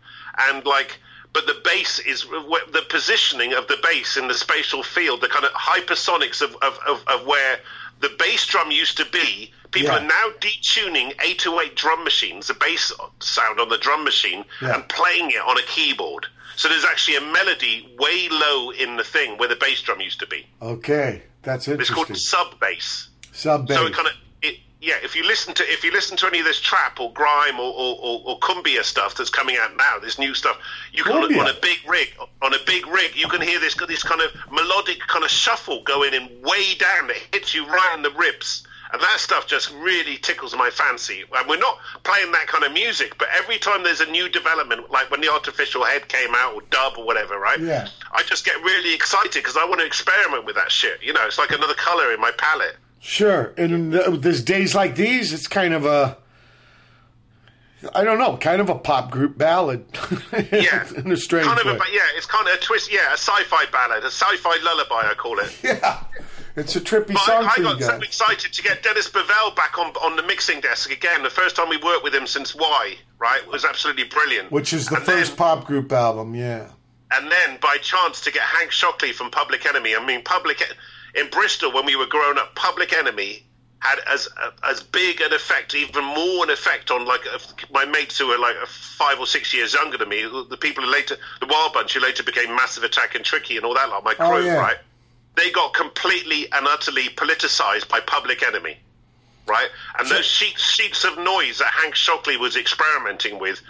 and like but the bass is the positioning of the bass in the spatial field, the kind of hypersonics of, of, of, of where the bass drum used to be. People Yeah. are now detuning 808 drum machines, the bass sound on the drum machine, Yeah. and playing it on a keyboard. So there's actually a melody way low in the thing where the bass drum used to be. Okay, that's interesting. It's called sub bass. Sub bass. So it kind of, yeah. If you listen to if you listen to any of this trap or grime or, or, or, or cumbia stuff that's coming out now, this new stuff, you can Cumbia. on a big rig, on a big rig, you can hear this this kind of melodic kind of shuffle going in way down that hits you right in the ribs. And that stuff just really tickles my fancy. And we're not playing that kind of music, but every time there's a new development, like when the artificial head came out or dub or whatever, right? Yeah. I just get really excited because I want to experiment with that shit. You know, it's like another color in my palette. Sure, and th- there's days like these. It's kind of a, I don't know, kind of a pop group ballad. Yeah, in a strange kind of way. a, yeah, it's kind of a twist. Yeah, a sci-fi ballad, a sci-fi lullaby, I call it. yeah, it's a trippy But song I, I got so excited to get Dennis Bovell back on on the mixing desk again. The first time we worked with him since Y, right, it was absolutely brilliant. Which is the And first then- pop group album, yeah. and then by chance to get Hank Shocklee from Public Enemy. I mean, Public in Bristol when we were growing up, Public Enemy had as as big an effect, even more an effect on like my mates who were like five or six years younger than me. The people who later, the Wild Bunch, who later became Massive Attack and Tricky and all that, like my oh, crew, Oh, yeah. right? They got completely and utterly politicized by Public Enemy. Right, and those sheets sheets of noise that Hank Shocklee was experimenting with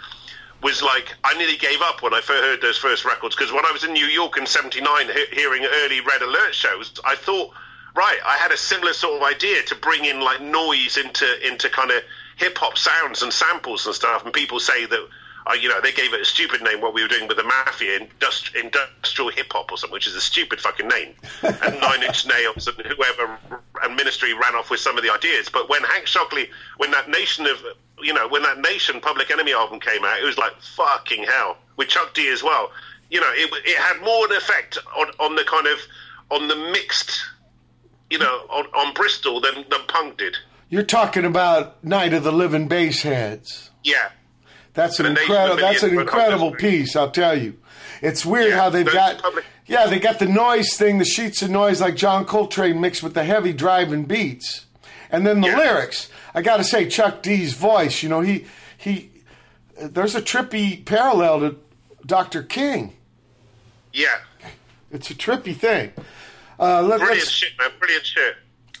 was like I nearly gave up when I first heard those first records because when I was in New York in '79 he- hearing early Red Alert shows, I thought, right, I had a similar sort of idea to bring in like noise into into kind of hip hop sounds and samples and stuff. And people say that. Uh, you know, they gave it a stupid name. What we were doing with the Maffia, industri- industrial hip hop or something, which is a stupid fucking name. and Nine Inch Nails and whoever and Ministry ran off with some of the ideas. But when Hank Shocklee, when that Nation of, you know, when that Nation Public Enemy album came out, it was like fucking hell with Chuck D as well. You know, it it had more an effect on on the kind of on the mixed, you know, on, on Bristol than than punk did. You're talking about Night of the Living Bassheads. Yeah. That's an incredible. That's an incredible piece. I'll tell you. It's weird Yeah, how they've got. public- Yeah, they got the noise thing, the sheets of noise like John Coltrane mixed with the heavy driving beats, and then the lyrics. I got to say, Chuck D's voice. You know, he he. There's a trippy parallel to Dr. King. Yeah. It's a trippy thing. Uh, let, Brilliant us shit, man. Brilliant shit.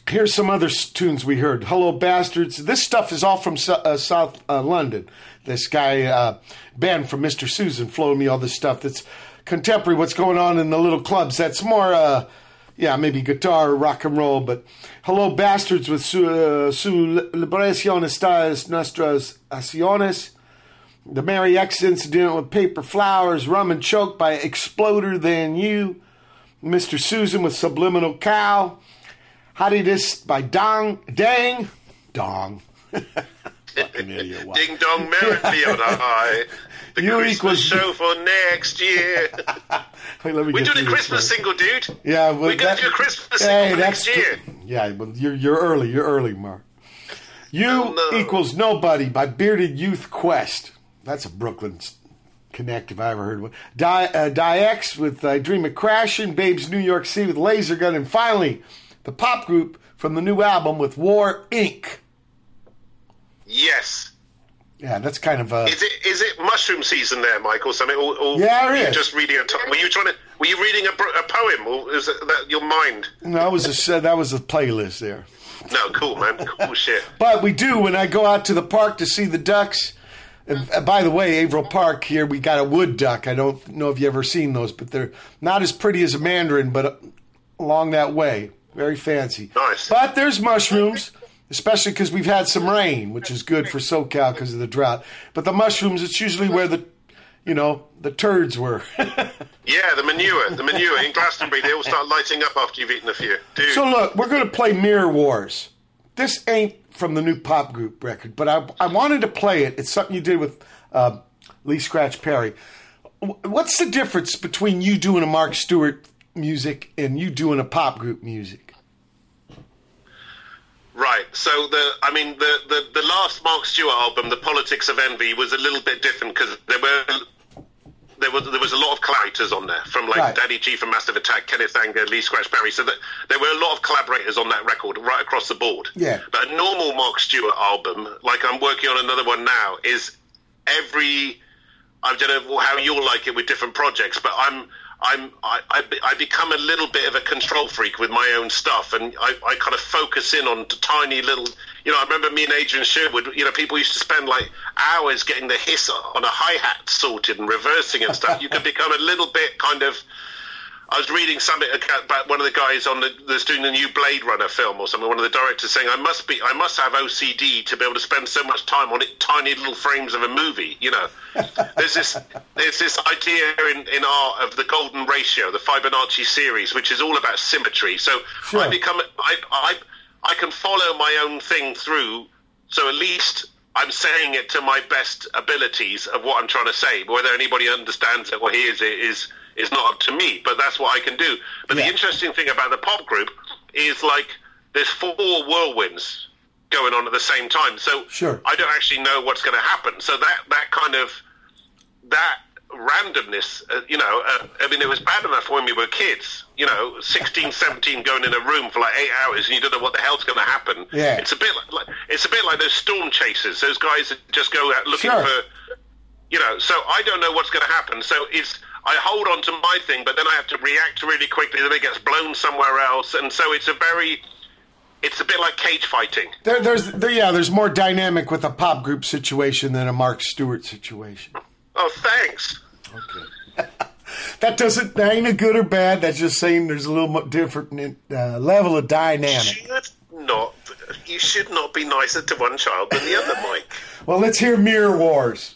Here's some other tunes we heard. Hello, Bastards. This stuff is all from uh, South uh, London. This guy, uh, Ben from Mr. Susan, flowing me all this stuff that's contemporary, what's going on in the little clubs. That's more, uh, yeah, maybe guitar, rock and roll. But Hello, Bastards with Su, uh, su Liberación Estas Nuestras Acciones. The Mary X incident with Paper Flowers, Rum and Choke by Exploder Than You. Mr. Susan with Subliminal Cow. How did this by Dong Dang Dong? Ding dong merrily on high. The You Christmas equals- show for next year. Wait, let me We're doing a Christmas single, dude. Yeah, well, We're gonna do a Christmas Hey, single next year. Yeah, well, you're you're early. You're early, Mark. You Oh, no. equals nobody by Bearded Youth Quest. That's a Brooklyn connect if I ever heard one. Di, uh, Dai-X with I Dream of Crashing, Babes New York City with Laser Gun, and finally the pop group from the new album with War Inc. Yes. Yeah, that's kind of a. Is it is it mushroom season there, Mike, or something? Or, or Yeah, it you. Just reading a. T- were you trying to? Were you reading a, a poem, or is that your mind? No, that was a that was a playlist there. No, cool, man. Cool shit. But we do when I go out to the park to see the ducks. And by the way, Averill Park here, we got a wood duck. I don't know if you ever seen those, but they're not as pretty as a mandarin, but along that way, very fancy. Nice. But there's mushrooms, especially because we've had some rain, which is good for SoCal because of the drought. But the mushrooms, it's usually where the, you know, the turds were. Yeah, the manure, the manure in Glastonbury, they all start lighting up after you've eaten a few. Dude, So look, we're going to play Mirror Wars. This ain't from the new pop group record, but I, I wanted to play it. It's something you did with uh, Lee Scratch Perry. What's the difference between you doing a Mark Stewart music and you doing a pop group music? Right. So the, I mean, the, the, the last Mark Stewart album, The Politics of Envy, was a little bit different because there were there was there was a lot of collaborators on there from like Right. Daddy G from Massive Attack, Kenneth Anger, Lee Scratch Perry. So that there were a lot of collaborators on that record right across the board. Yeah. But a normal Mark Stewart album, like I'm working on another one now, is every I don't know how you'll like it with different projects, but I'm I'm I, I, be- I become a little bit of a control freak with my own stuff, and I, I kind of focus in on tiny little. You know, I remember me and Adrian Sherwood. You know, people used to spend like hours getting the hiss on a hi hat sorted and reversing and stuff. you can become a little bit kind of. I was reading something about one of the guys on the that's doing the new Blade Runner film or something. One of the directors saying, "I must be, I must have OCD to be able to spend so much time on it, tiny little frames of a movie." You know, there's this there's this idea in, in art of the golden ratio, the Fibonacci series, which is all about symmetry. So Sure. I become I I I can follow my own thing through. So at least I'm saying it to my best abilities of what I'm trying to say. But Whether anybody understands it or hears it is is not up to me. But that's what I can do. But Yeah. the interesting thing about the pop group is like there's four whirlwinds going on at the same time. So Sure. I don't actually know what's going to happen. So that that kind of that randomness, uh, you know, uh, I mean, it was bad enough when we were kids, you know, 16, 17 going in a room for like eight hours and you don't know what the hell's going to happen. Yeah. It's a bit like, it's a bit like those storm chasers, those guys that just go out looking Sure. for, you know, so I don't know what's going to happen. So it's, I hold on to my thing, but then I have to react really quickly, then it gets blown somewhere else. And so it's a very, it's a bit like cage fighting. There, there's there, yeah, there's more dynamic with a pop group situation than a Mark Stewart situation. Oh, thanks. Okay. that doesn't that ain't a good or bad. That's just saying there's a little different uh, level of dynamic. should not you should not be nicer to one child than the other, Mike. Well, let's hear Mirror Wars.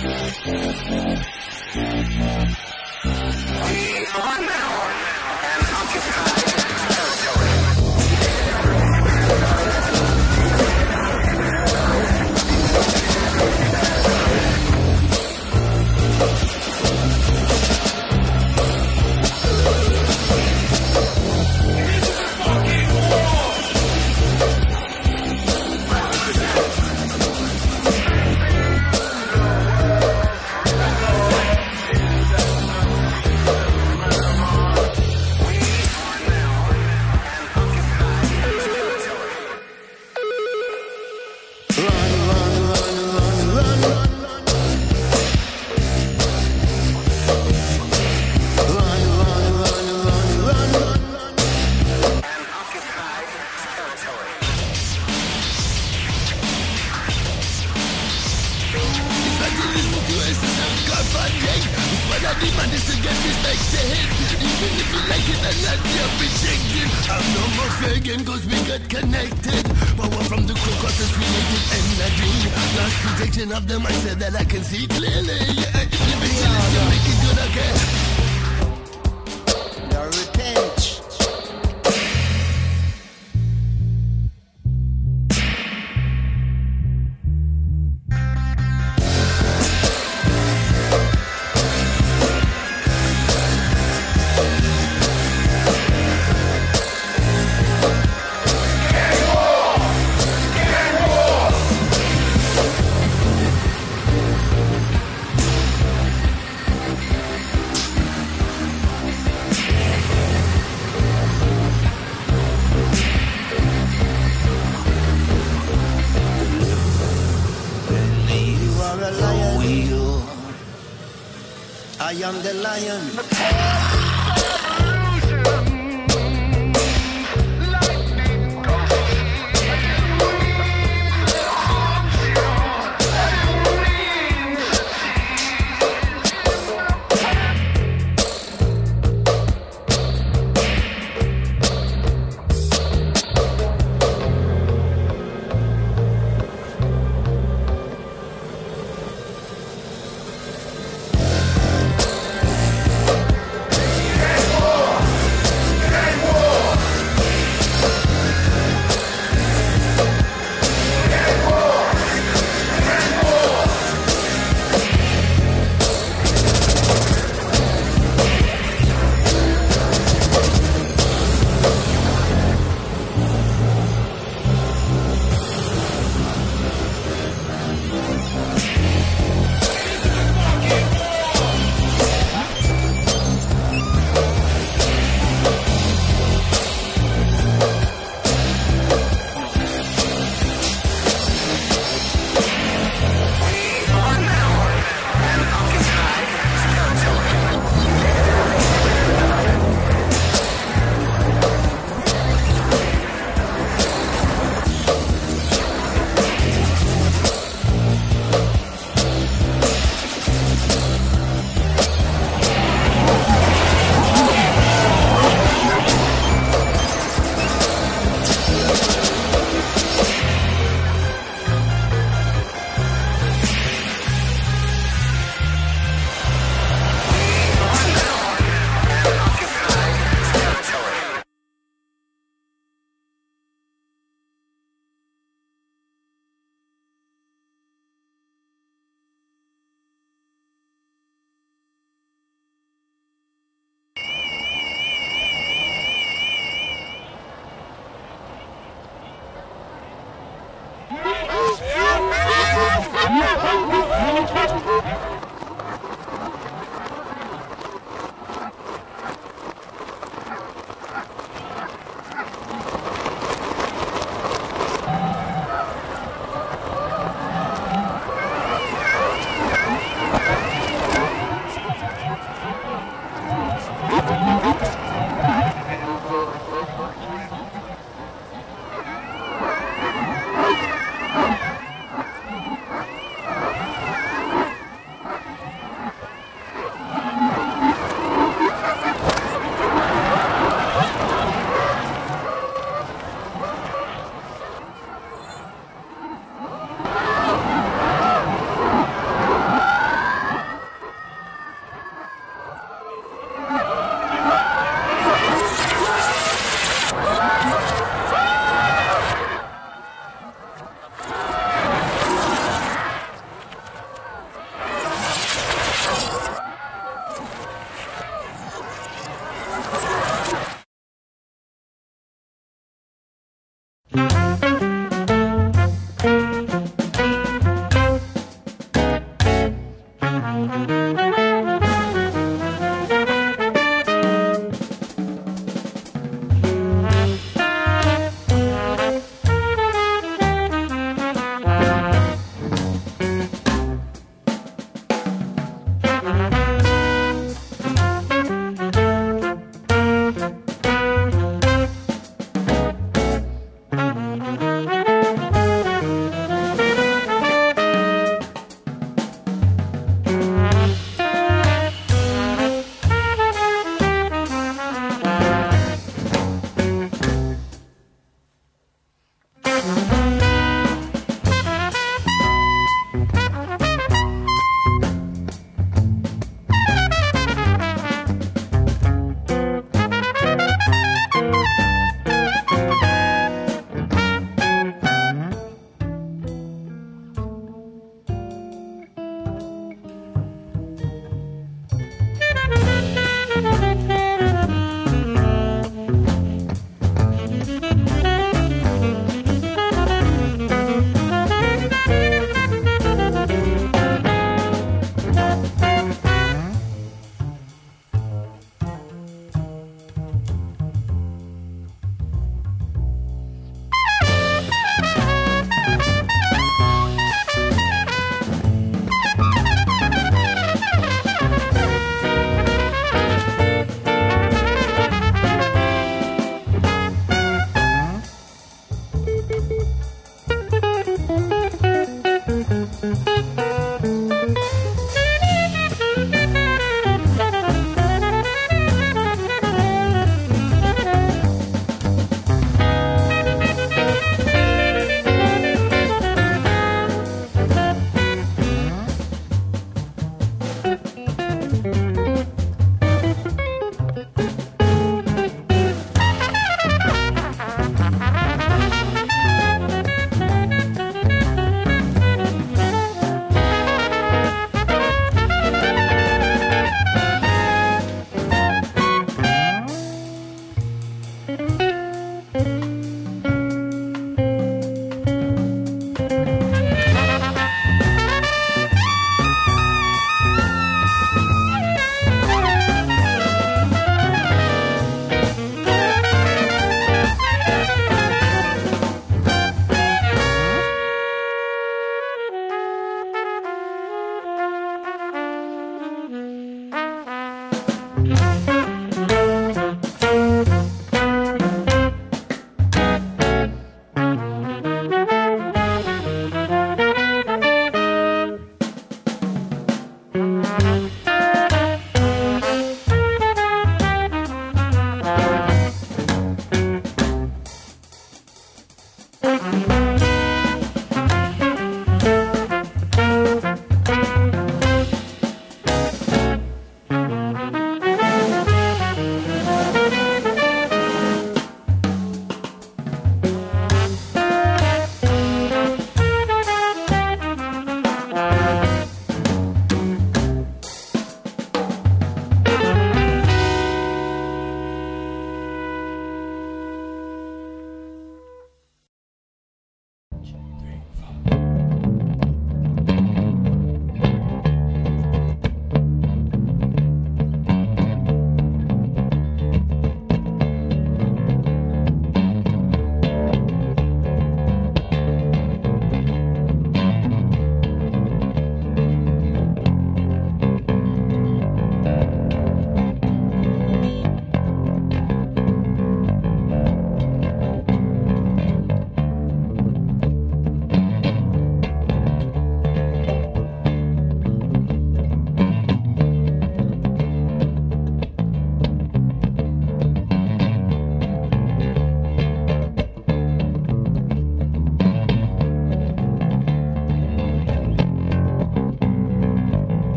We are now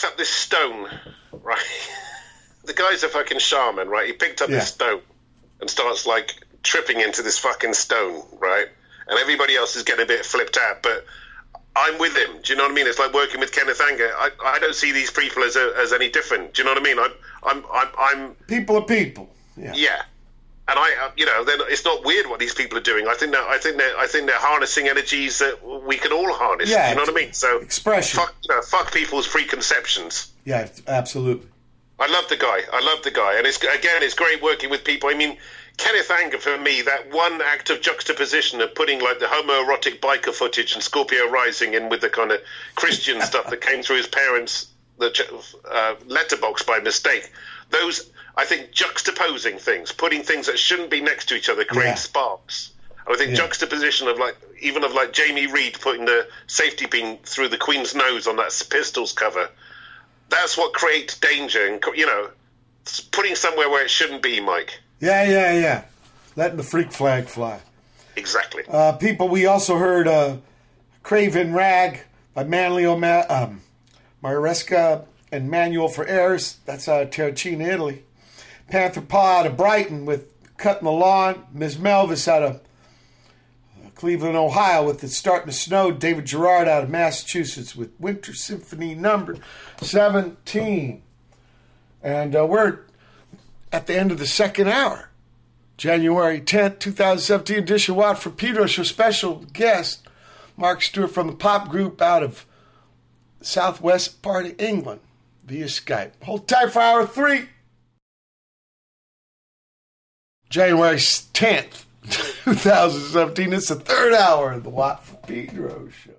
picked up this stone, right? the guy's a fucking shaman, right? He picked up Yeah. this stone and starts like tripping into this fucking stone, right? And everybody else is getting a bit flipped out, but I'm with him. Do you know what I mean? It's like working with Kenneth Anger. I, I don't see these people as a, as any different. Do you know what I mean? I'm I'm I'm, I'm People are people. Yeah. yeah. And I, uh, you know, then it's not weird what these people are doing. I think that I think that I think they're harnessing energies that we can all harness. Yeah, you know what I mean? So expression. Fuck, you know, fuck people's preconceptions. Yeah, absolutely. I love the guy. I love the guy, and it's again, it's great working with people. I mean, Kenneth Anger for me, that one act of juxtaposition of putting like the homoerotic biker footage and Scorpio Rising in with the kind of Christian stuff that came through his parents' the uh, letterbox by mistake. Those, I think, juxtaposing things, putting things that shouldn't be next to each other, creates Yeah. sparks. And I think Yeah. juxtaposition of like even of like Jamie Reid putting the safety pin through the Queen's nose on that Pistols cover. That's what creates danger, and you know, putting somewhere where it shouldn't be, Mike. Yeah, yeah, yeah. Letting the freak flag fly. Exactly. Uh, people, we also heard uh, Craving Rag by Manlio Ma- um, Maresca and Manual for Errors. That's out of Terracina, Italy. Panther Paw out of Brighton with Cutting the Lawn. Miss Melvis out of Cleveland, Ohio with It's Starting to Snow. David Gerard out of Massachusetts with Winter Symphony number 17. And uh, we're at the end of the second hour. January 10th, 2017 edition Watt from Pedro show special guest Mark Stewart from the pop group out of southwest part of England via Skype. Hold tight for hour three. January 10th, 2017. It's the third hour of the Watt from Pedro show.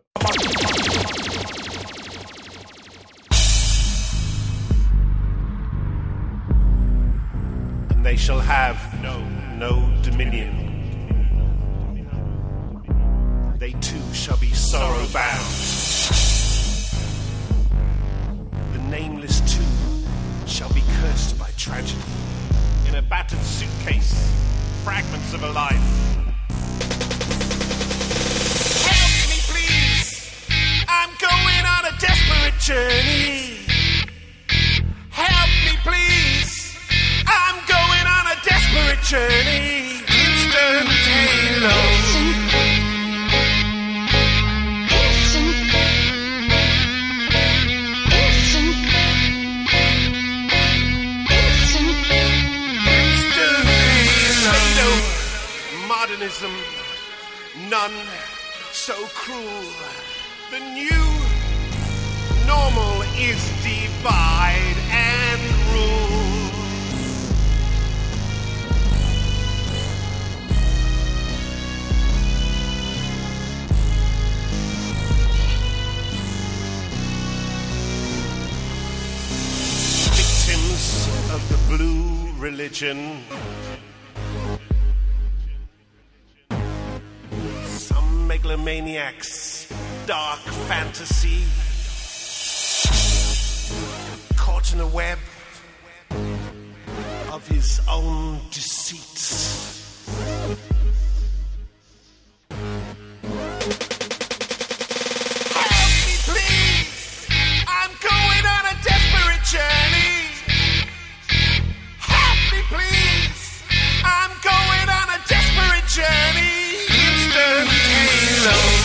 and they shall have no no dominion. They too shall be sorrow bound. The nameless too shall be cursed by tragedy. In a battered suitcase, fragments of a life. Help me, please. I'm going on a desperate journey. Help me, please. I'm going on a desperate journey. Instant halo. Modernism, none so cruel. The new normal is divide and rule. Victims of the blue religion. Megalomaniacs, dark fantasy. Caught in a web of his own deceits. Help halo.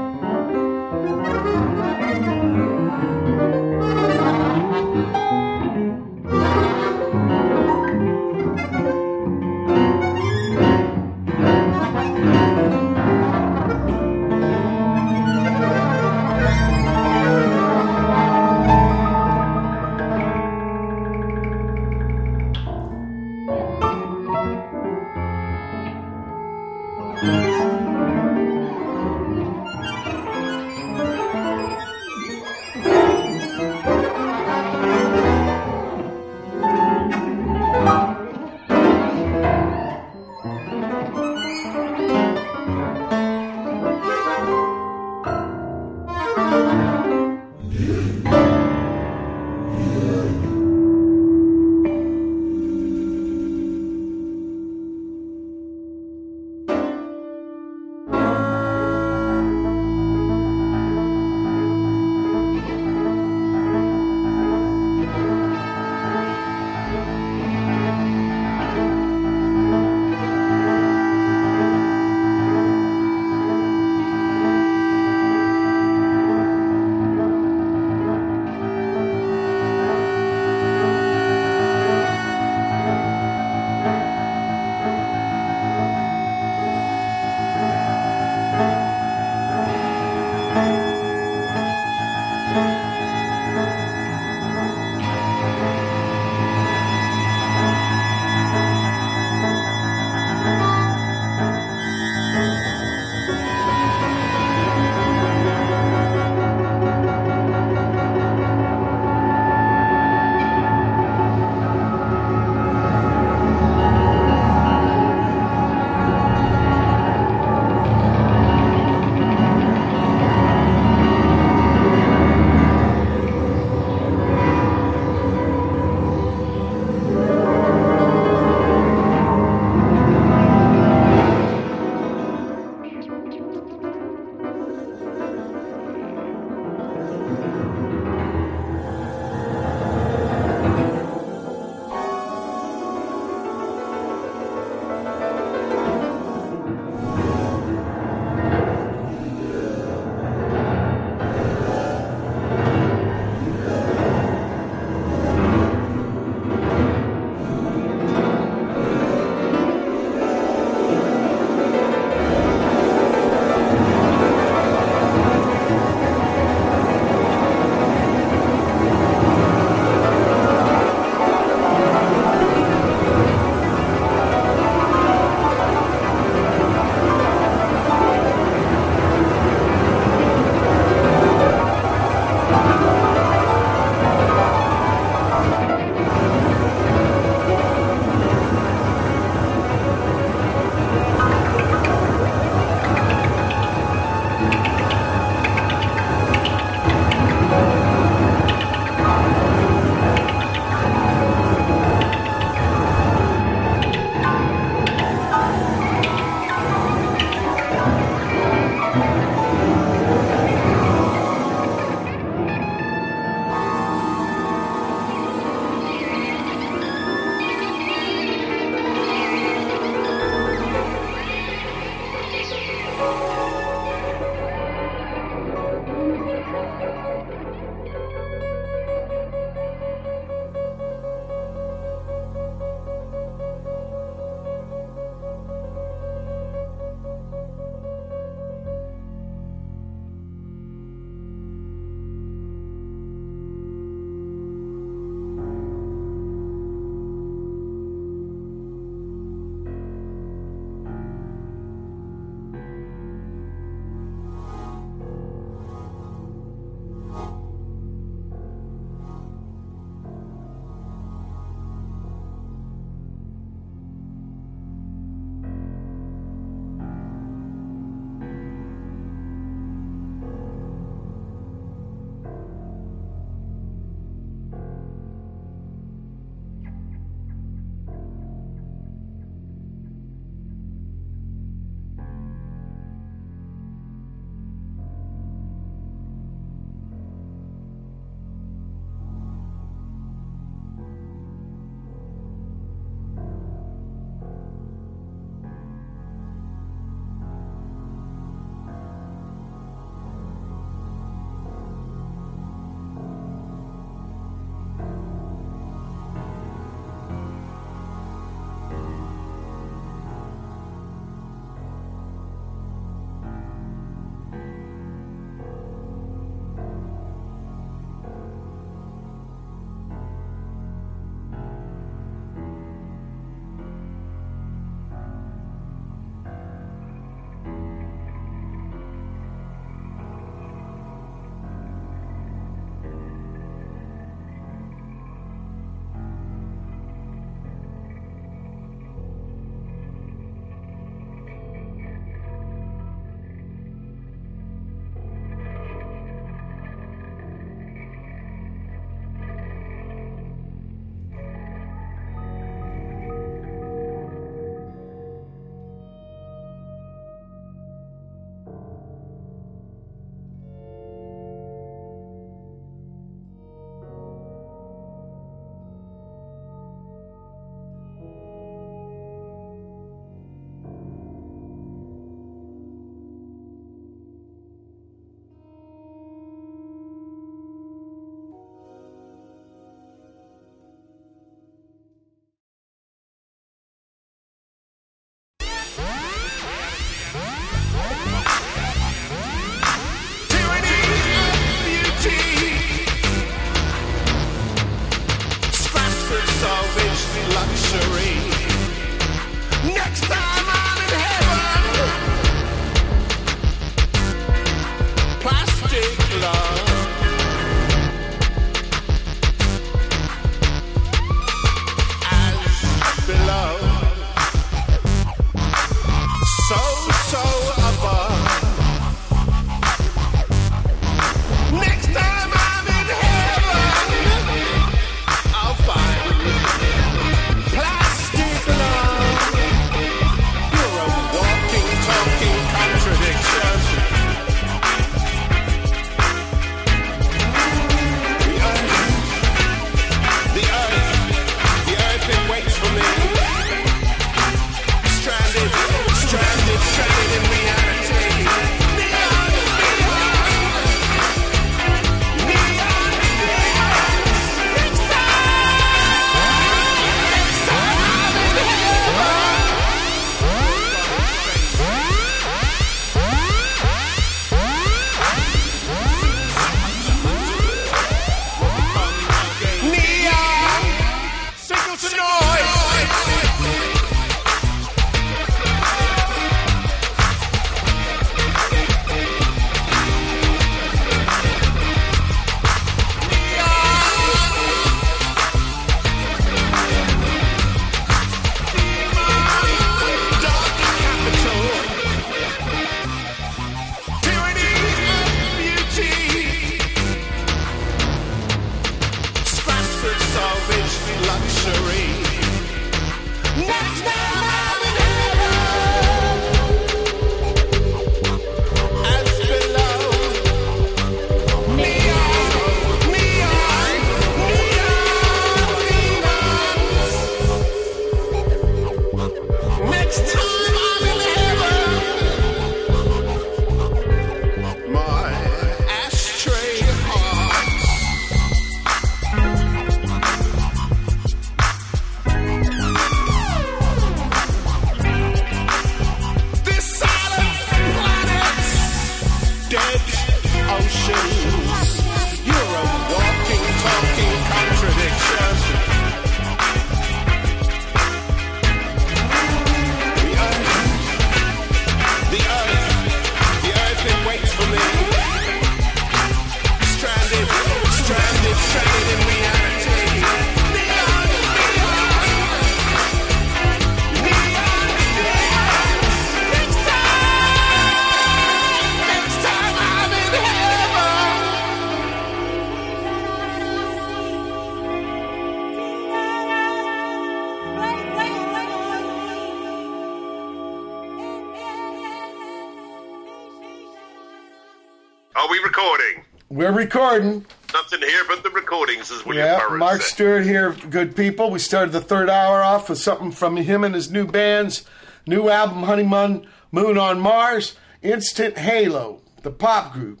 Recording. Nothing here but the recordings, as William Yeah, Burroughs Mark said. Stewart here, good people. We started the third hour off with something from him and his new band's new album, Honeymoon Moon on Mars, Instant Halo, the pop group.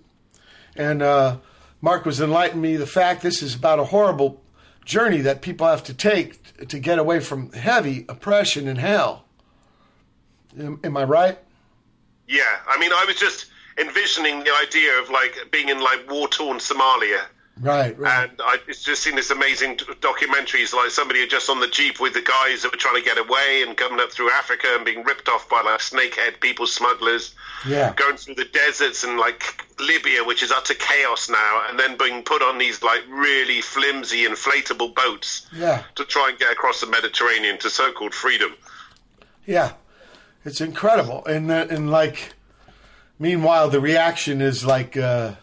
And uh, Mark was enlightening me the fact this is about a horrible journey that people have to take to get away from heavy oppression and hell. Am, am I right? Yeah, I mean, I was just envisioning the idea of like being in like war-torn Somalia. Right, right. And I it's just seen this amazing documentaries, like somebody just on the jeep with the guys that were trying to get away and coming up through Africa and being ripped off by like snakehead people smugglers, Yeah. going through the deserts and like Libya, which is utter chaos now, and then being put on these like really flimsy inflatable boats Yeah. to try and get across the Mediterranean to so-called freedom. Yeah, it's incredible, and uh, and like, meanwhile, the reaction is like uh,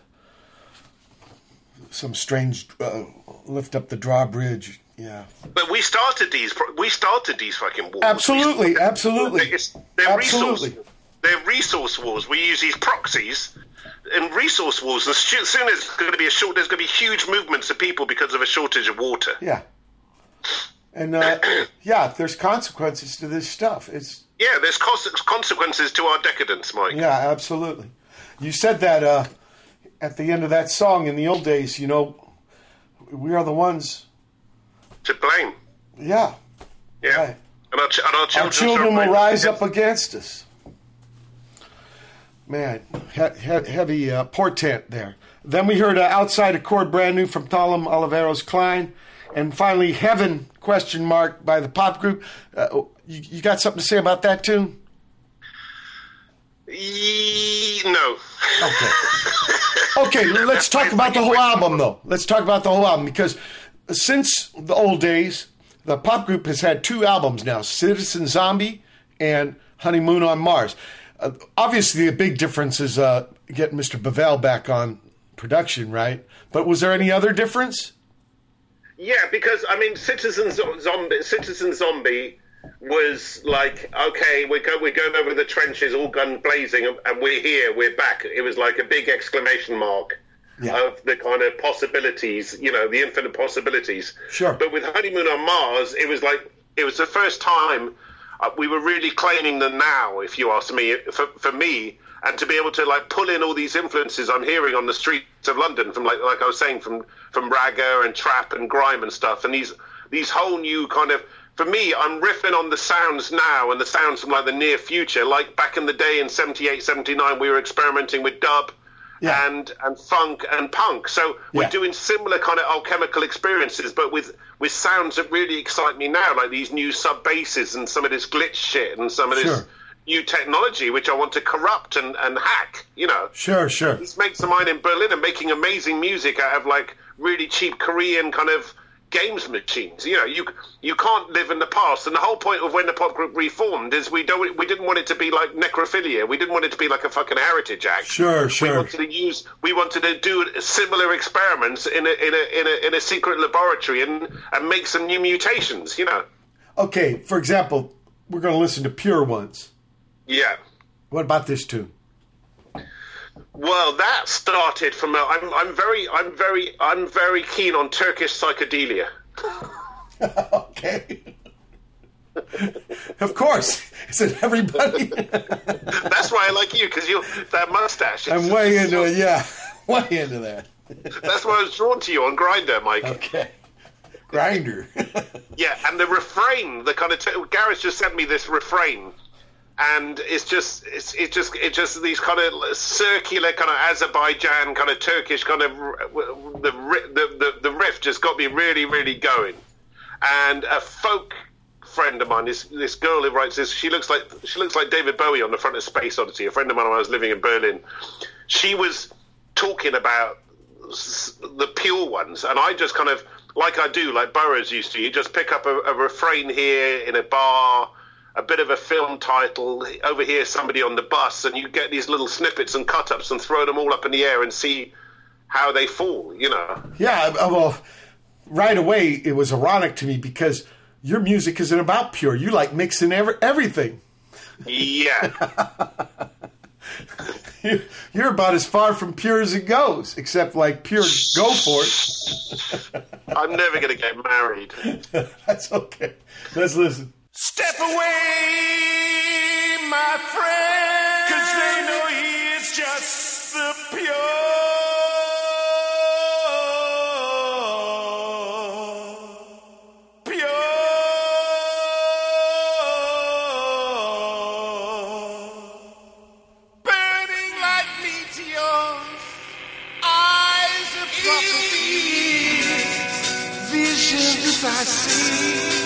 some strange uh, lift up the drawbridge. Yeah, But we started these. We started these fucking wars. absolutely, We- absolutely, It's- They're absolutely. resource. They're resource wars. We use these proxies and resource wars. And as soon as there's going to be a short, there's going to be huge movements of people because of a shortage of water. Yeah, and uh, yeah, there's consequences to this stuff. It's Yeah, there's cons- consequences to our decadence, Mike. yeah, absolutely. You said that uh, at the end of that song in the old days. You know, we are the ones. To blame. Yeah, Yeah. Right. And our, ch- and our children, Our children will rise against- up against us. Man, he- he- heavy uh, portent there. Then we heard uh, Outside Accord brand new from Thollem Oliveros Cline And finally, Heaven question mark by the pop group. Uh, you, you got something to say about that tune? Ye- no. Okay. Okay, let's talk about the whole album, though. Let's talk about the whole album because since the old days, the pop group has had two albums now Citizen Zombie and Honeymoon on Mars. Uh, obviously, the big difference is uh, getting Mr. Bovell back on production, right? But was there any other difference? Yeah, because I mean, Citizen Zo- Zombie, Citizen Zombie was like, okay, we're go- we're going over the trenches, all gun blazing, and- and we're here, we're back. It was like a big exclamation mark of the kind of possibilities, you know, the infinite possibilities. Sure. But with Honeymoon on Mars, it was like it was the first time uh, we were really claiming the now, if you ask me, for for me. And to be able to like pull in all these influences I'm hearing on the streets of London, from like like I was saying, from from ragga and trap and grime and stuff, and these these whole new kind of for me, I'm riffing on the sounds now and the sounds from like the near future. Like back in the day in 78, 79, we were experimenting with dub and and funk and punk. So we're Yeah. doing similar kind of alchemical experiences, but with with sounds that really excite me now, like these new sub basses and some of this glitch shit and some of this Sure. new technology, which I want to corrupt and, and hack. You know. Sure, sure. These mates of mine in Berlin are making amazing music out of like really cheap Korean kind of games machines. You know, you you can't live in the past. And the whole point of when the pop group reformed is we don't we didn't want it to be like necrophilia. We didn't want it to be like a fucking heritage act. Sure, sure. We wanted to use we wanted to do similar experiments in a in a in a in a secret laboratory and and make some new mutations. You know. Okay, for example, we're going to listen to Pure Ones. Yeah. What about this tune? Well, that started from. A, I'm, I'm very, I'm very, I'm very keen on Turkish psychedelia. okay. of course. Isn't everybody? That's why I like you because you that mustache. I'm way into it, yeah. Way into that. That's why I was drawn to you on Grindr, Mike. Okay. Grindr. Yeah, and the refrain, the kind of t- Gareth just sent me this refrain, and it's just it's it just it just these kind of circular kind of Azerbaijan kind of Turkish kind of the the the, the riff just got me really really going, and a folk friend of mine, this this girl who writes this, she looks like she looks like David Bowie on the front of Space Odyssey. A friend of mine when I was living in Berlin, she was talking about the pure ones, and I just kind of like I do, like Burroughs used to. You just pick up a, a refrain here in a bar, a bit of a film title over here, somebody on the bus, and you get these little snippets and cut ups and throw them all up in the air and see how they fall. You know. Yeah, uh, well, right away it was ironic to me because your music isn't about pure. You like mixing every, everything. Yeah. You're about as far from pure as it goes, except like pure go for it. I'm never going to get married. That's okay. Let's listen. Step away, my friend, cause they know he is just the pure, pure, burning like meteors, eyes of prophecy, visions I see.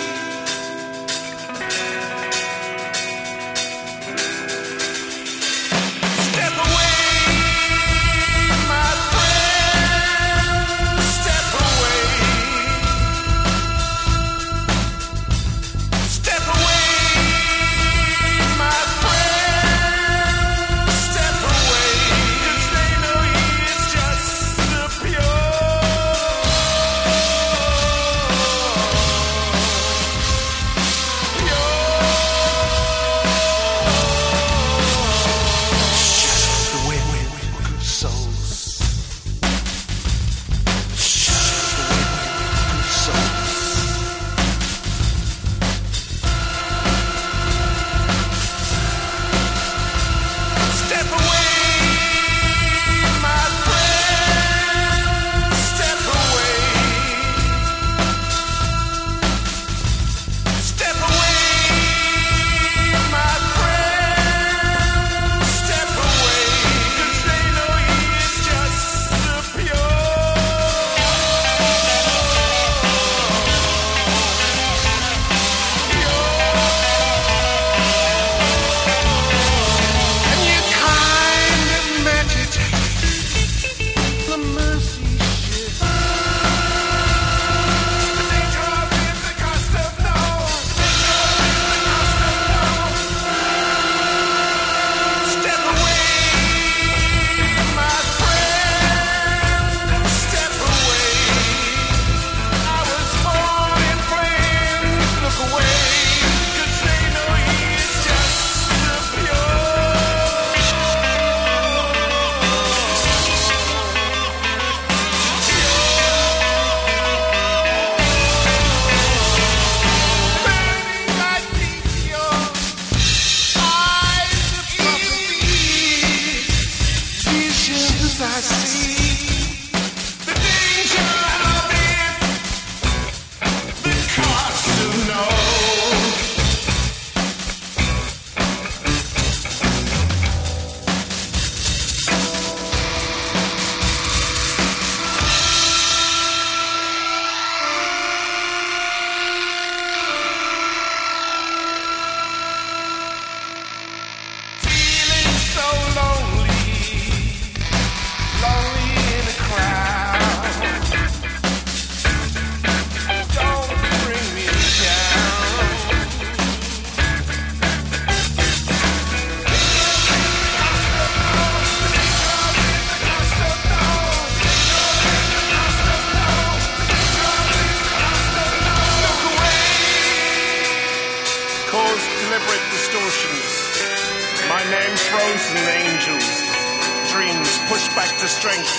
Back to strength,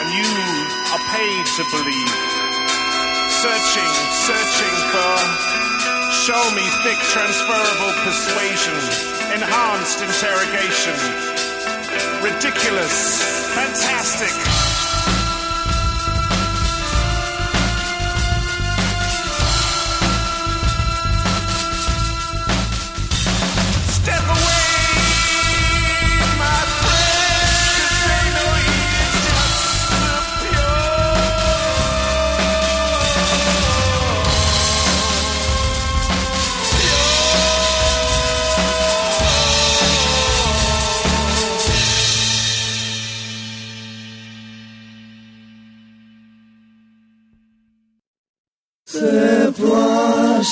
and you are paid to believe. Searching, searching for show me thick transferable persuasion, enhanced interrogation, ridiculous, fantastic.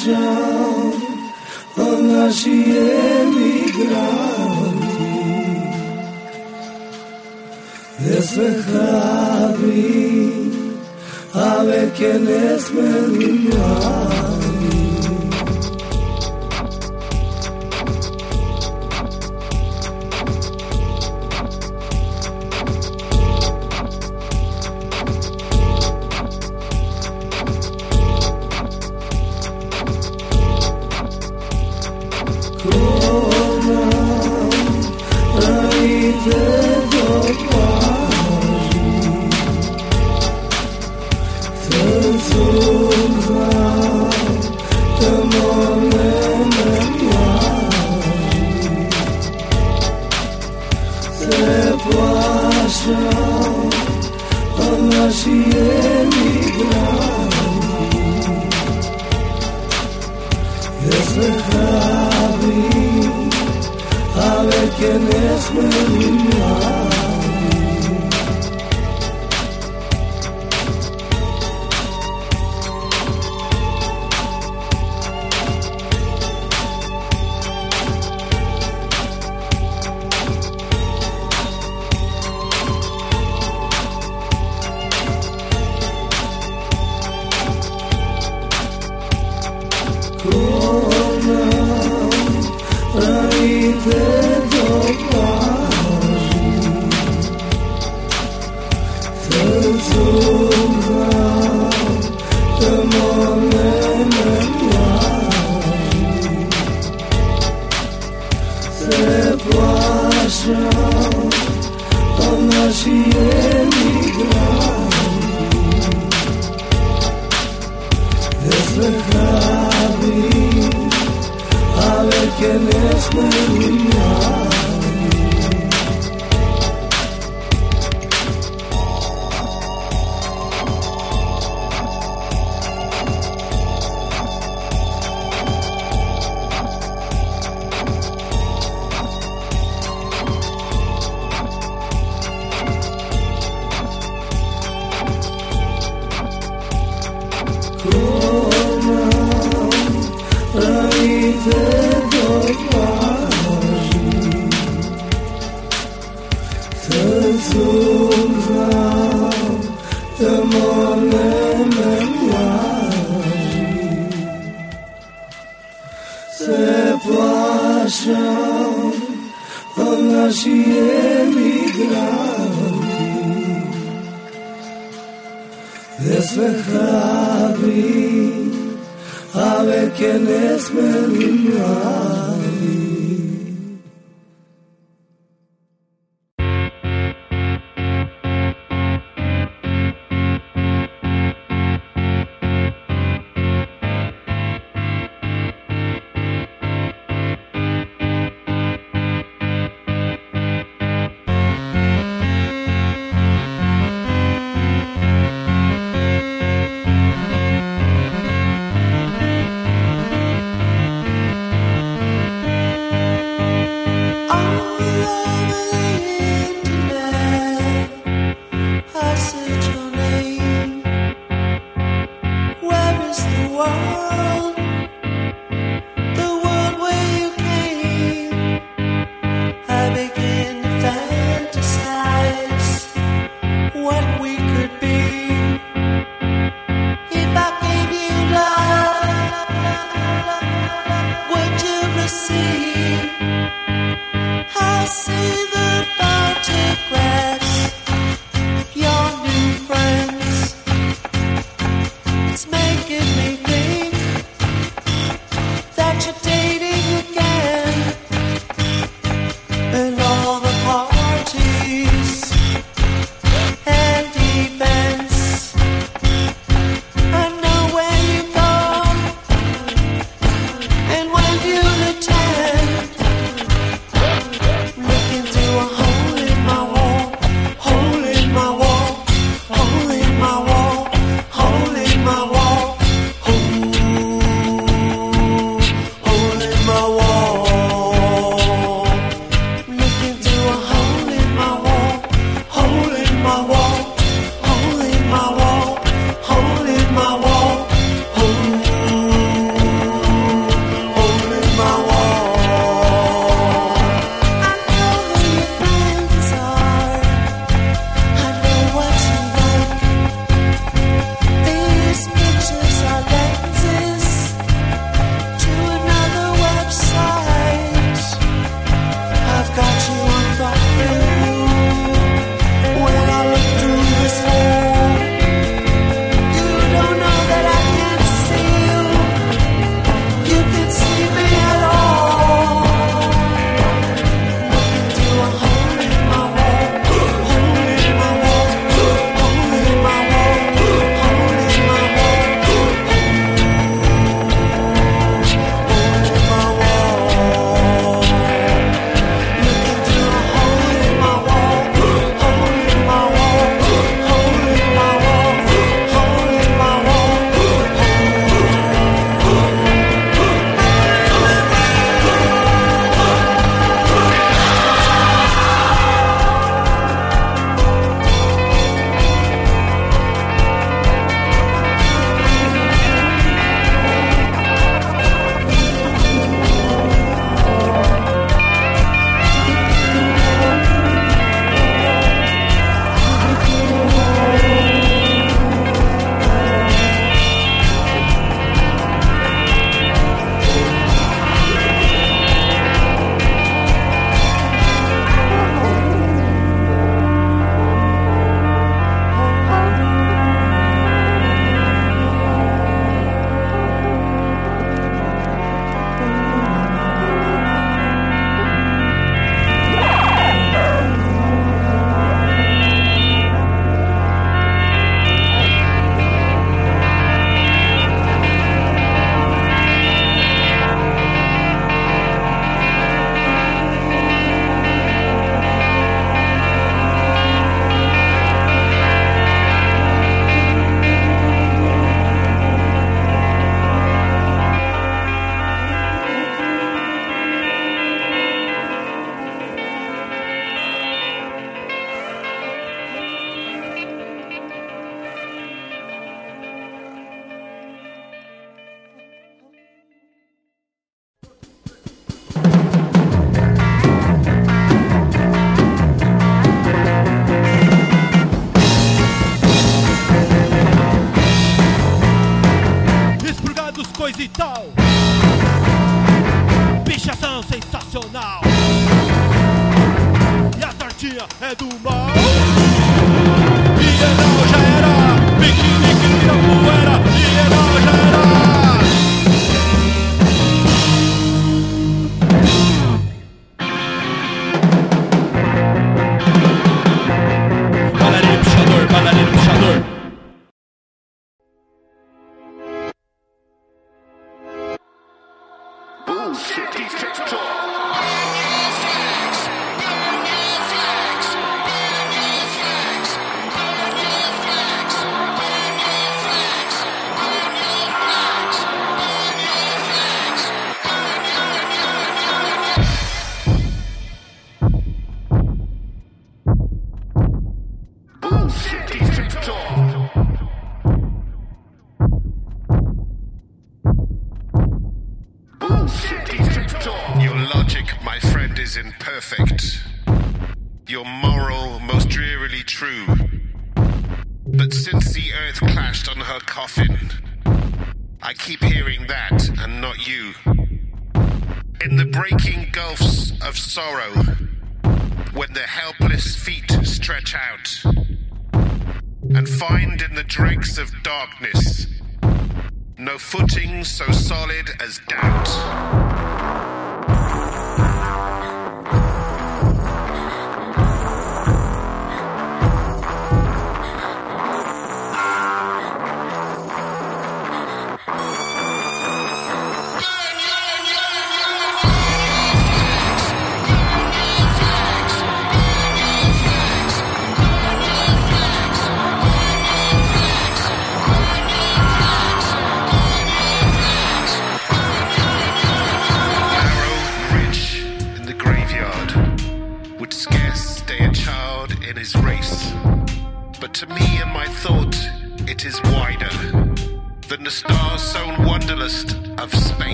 Przepraszam, o nasi emigranti. Despejadli, a ver quién es mi Przepraszam,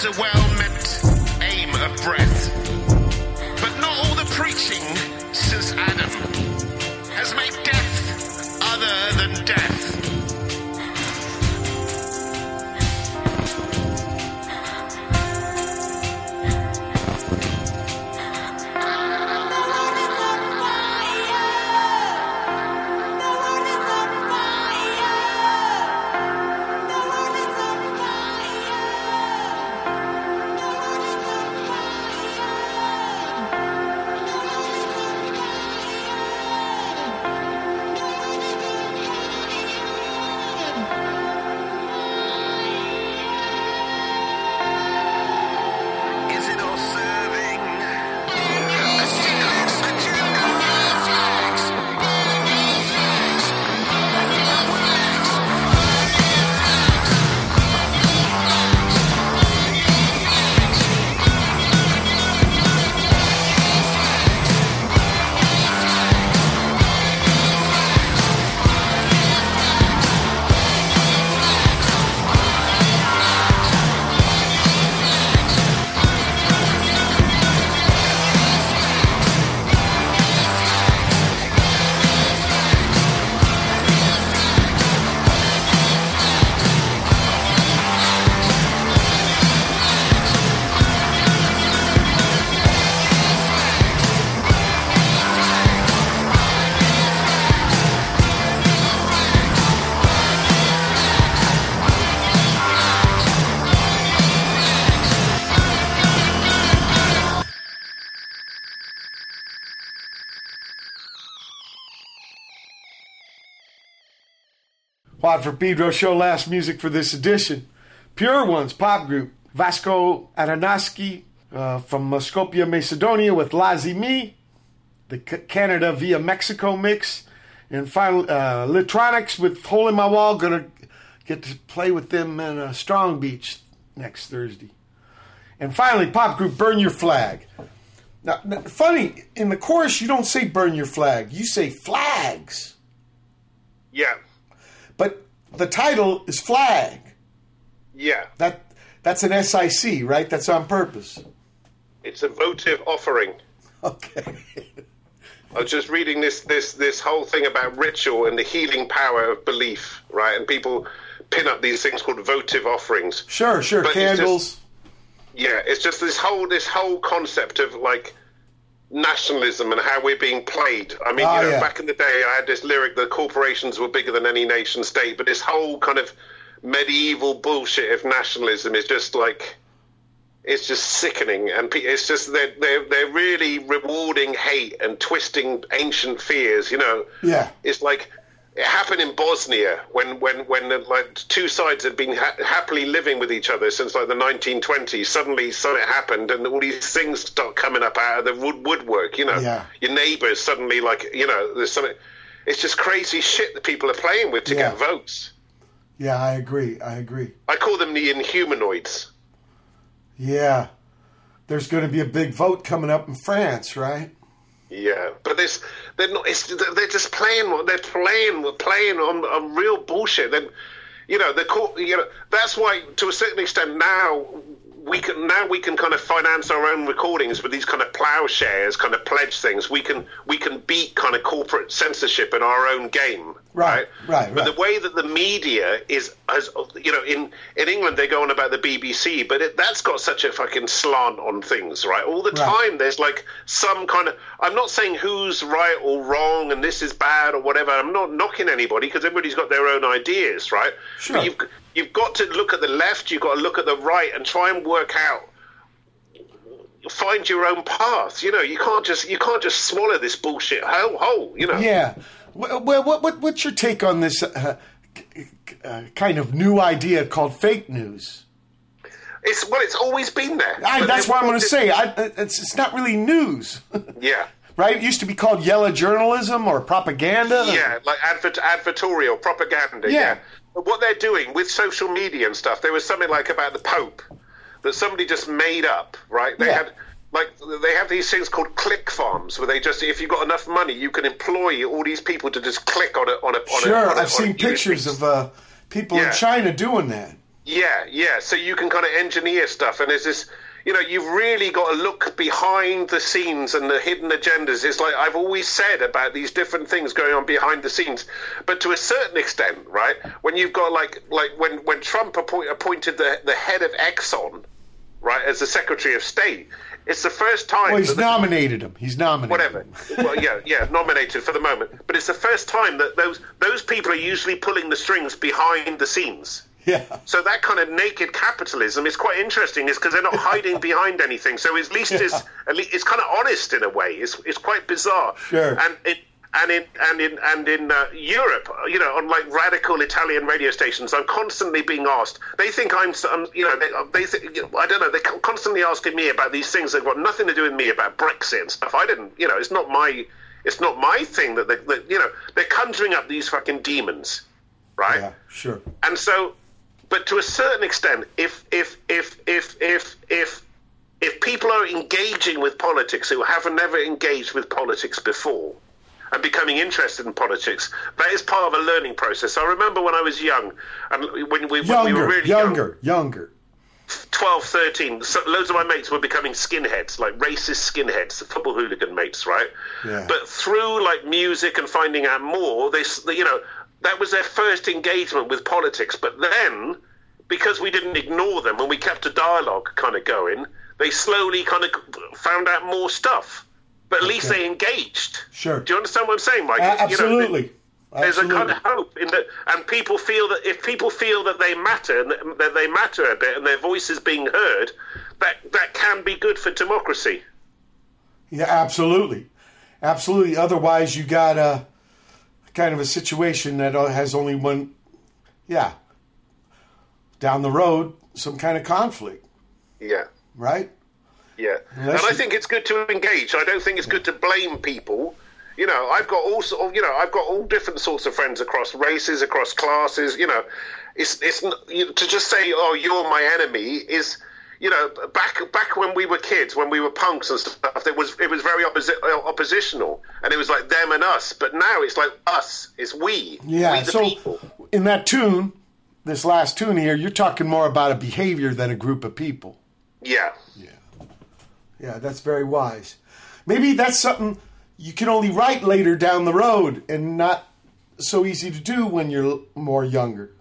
is a well. out for Pedro Show Last music for this edition. Pure Ones pop group, Vasko Atanasoski uh, from uh, Skopje, Macedonia with Lazi Me, the C- Canada via Mexico mix. And finally, uh, Litronix with Hole in My Wall. Gonna get to play with them in a Strong Beach next Thursday. And finally, pop group Burn Your Flag. Now, now, funny, in the chorus, you don't say burn your flag, you say flags. Yeah the title is flag. Yeah, That that's an SIC, right? That's on purpose. it's a votive offering. Okay. I was just reading this this this whole thing about ritual and the healing power of belief, right? And people pin up these things called votive offerings. Sure, sure. But it's Candles. just- yeah, it's just this whole this whole concept of like nationalism and how we're being played. I mean, Ah, you know, yeah. back in the day, I had this lyric that corporations were bigger than any nation state, but this whole kind of medieval bullshit of nationalism is just like it's just sickening, and it's just they're they're they're really rewarding hate and twisting ancient fears. You know, Yeah. it's like it happened in Bosnia when when when the, like two sides had been ha- happily living with each other since like the 1920s. Suddenly, something happened, and all these things start coming up out of the wood woodwork. You know, Yeah. your neighbours suddenly like you know there's something. It's just crazy shit that people are playing with to Yeah. get votes. Yeah, I agree. I agree. I call them the inhumanoids. Yeah. There's going to be a big vote coming up in France, right? Yeah, but this they're not. They're just playing. They're playing. Playing on, on real bullshit. Then, you know, the court. You know, that's why to a certain extent now we can now we can kind of finance our own recordings with these kind of plowshares, kind of pledge things. We can we can beat kind of corporate censorship in our own game. Right, right, But right. the way that the media is, has, you know, in in England they go on about the BBC, but it, that's got such a fucking slant on things, right? All the Right. time there's like some kind of. I'm not saying who's right or wrong and this is bad or whatever. I'm not knocking anybody because everybody's got their own ideas, right? Sure. But you've you've got to look at the left, you've got to look at the right, and try and work out. Find your own path. You know, you can't just you can't just swallow this bullshit whole whole. You know. Yeah. Well, what, what, what, what's your take on this uh, uh, kind of new idea called fake news? It's well, it's always been there. I, that's what I'm going to say. I, it's, it's not really news, Yeah. right? It used to be called yellow journalism or propaganda. Yeah, like advert, advertorial propaganda. Yeah. Yeah. What they're doing with social media and stuff, there was something like about the Pope that somebody just made up, right? They Yeah. had like they have these things called click farms where they just if you've got enough money, you can employ all these people to just click on a on a on Sure, a, on I've a seen pictures of uh, people in China doing that. Yeah, yeah. So you can kind of engineer stuff, and there's this. You know, you've really got to look behind the scenes and the hidden agendas. It's like I've always said about these different things going on behind the scenes. But to a certain extent, right, when you've got like like when when Trump appoint, appointed the the head of Exxon, right, as the Secretary of State, it's the first time. Well, he's the- nominated him. He's nominated. whatever. well, yeah, yeah, nominated for the moment. But it's the first time that those those people are usually pulling the strings behind the scenes. Yeah. So that kind of naked capitalism is quite interesting, is because they're not hiding behind anything. So at least it's at least it's kind of honest in a way. It's it's quite bizarre. Sure. And it. And in and in and in uh, Europe, you know, on like radical Italian radio stations, I'm constantly being asked. They think I'm, you know, they, they think, you know, I don't know. They're constantly asking me about these things that have got nothing to do with me about Brexit and stuff. I didn't, you know, it's not my, it's not my thing that they, that, you know, they're conjuring up these fucking demons, right? Yeah, sure. And so, but to a certain extent, if if if if if if if people are engaging with politics who have never engaged with politics before and becoming interested in politics, that is part of a learning process. I remember when I was young, and when we, when we were really young, younger, younger. 12, 13, so loads of my mates were becoming skinheads, like racist skinheads, football hooligan mates, right? Yeah. But through like music and finding out more, they, you know, that was their first engagement with politics. But then, because we didn't ignore them and we kept a dialogue kind of going, they slowly kind of found out more stuff. But at least they engaged. Sure. Do you understand what I'm saying, Mike? A- You know, absolutely. there's a kind of hope in that, and people feel that if people feel that they matter and that- that they matter a bit and their voice is being heard, that that can be good for democracy. Yeah, absolutely, absolutely. Otherwise, you got a kind of a situation that uh, has only one. Yeah, down the road, some kind of conflict, Yeah, right? yeah. Unless and I think it's good to engage. I don't think it's good to blame people. You know, I've got all sort of, you know, I've got all different sorts of friends across races, across classes. You know, it's it's to just say, oh, you're my enemy is. You know, back back when we were kids, when we were punks and stuff, it was it was very opposi- uh, oppositional, and it was like them and us. But now it's like us, it's we, Yeah. we the So, people. in that tune, this last tune here, you're talking more about a behavior than a group of people. Yeah. Yeah. Yeah, that's very wise. Maybe that's something you can only write later down the road and not so easy to do when you're more younger.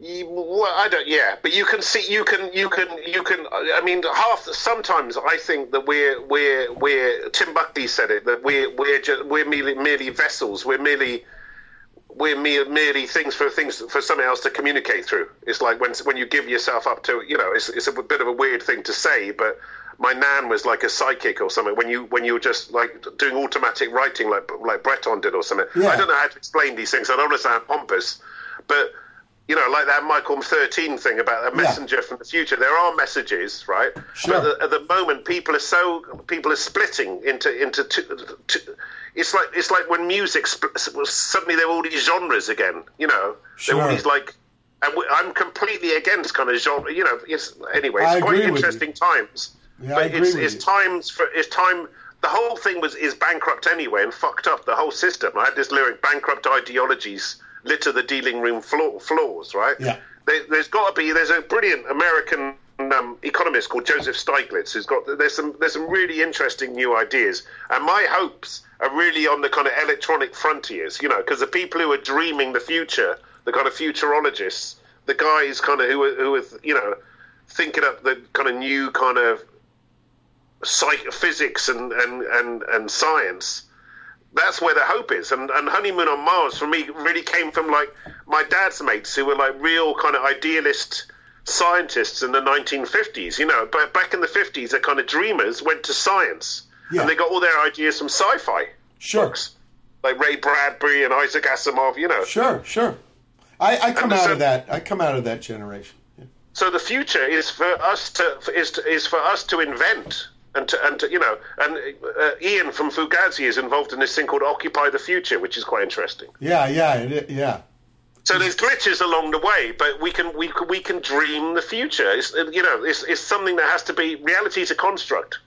Well, I don't. Yeah, but you can see, you can, you can, you can. I mean, half. Sometimes I think that we're, we're, we're. Tim Buckley said it that we're, we're, just, we're merely, merely vessels. We're merely, we're mere, merely things for things for something else to communicate through. It's like when when you give yourself up to, you know, it's, it's a bit of a weird thing to say, but my nan was like a psychic or something. When you when you were just like doing automatic writing, like like Breton did or something. Yeah. I don't know how to explain these things. I don't want to sound pompous, but you know, like that Michael 13 thing about a messenger from the future. There are messages, right? Sure. But at, at the moment, people are so people are splitting into into two, two, it's like it's like when music spl- suddenly there are all these genres again. You know, there are all these like. And I'm completely against kind of genre. You know, it's anyway. I It's quite with you. interesting times. Yeah, I but agree it's, it's times for it's time. The whole thing was is bankrupt anyway and fucked up the whole system. I had this lyric: bankrupt ideologies litter the dealing room floor, floors. Right? Yeah. There, there's got to be. There's a brilliant American um, economist called Joseph Stiglitz who's got. There's some. There's some really interesting new ideas, and my hopes are really on the kind of electronic frontiers. You know, because the people who are dreaming the future, the kind of futurologists, the guys kind of who are, who are you know thinking up the kind of new kind of psych- physics and, and, and, and science. That's where the hope is. And, and Honeymoon on Mars for me really came from like my dad's mates who were like real kind of idealist scientists in the 1950s. You know, but back in the 50s, the kind of dreamers went to science Yeah. and they got all their ideas from sci-fi. Sure. Books. Like Ray Bradbury and Isaac Asimov, you know. Sure, sure. I, I come And out so- of that. I come out of that generation. So the future is for us to is to, is for us to invent and to and to, you know and uh, Ian from Fugazi is involved in this thing called Occupy the Future, which is quite interesting. Yeah, yeah, yeah. So there's glitches along the way, but we can we can, we can dream the future. It's you know it's, it's something that has to be reality is a construct.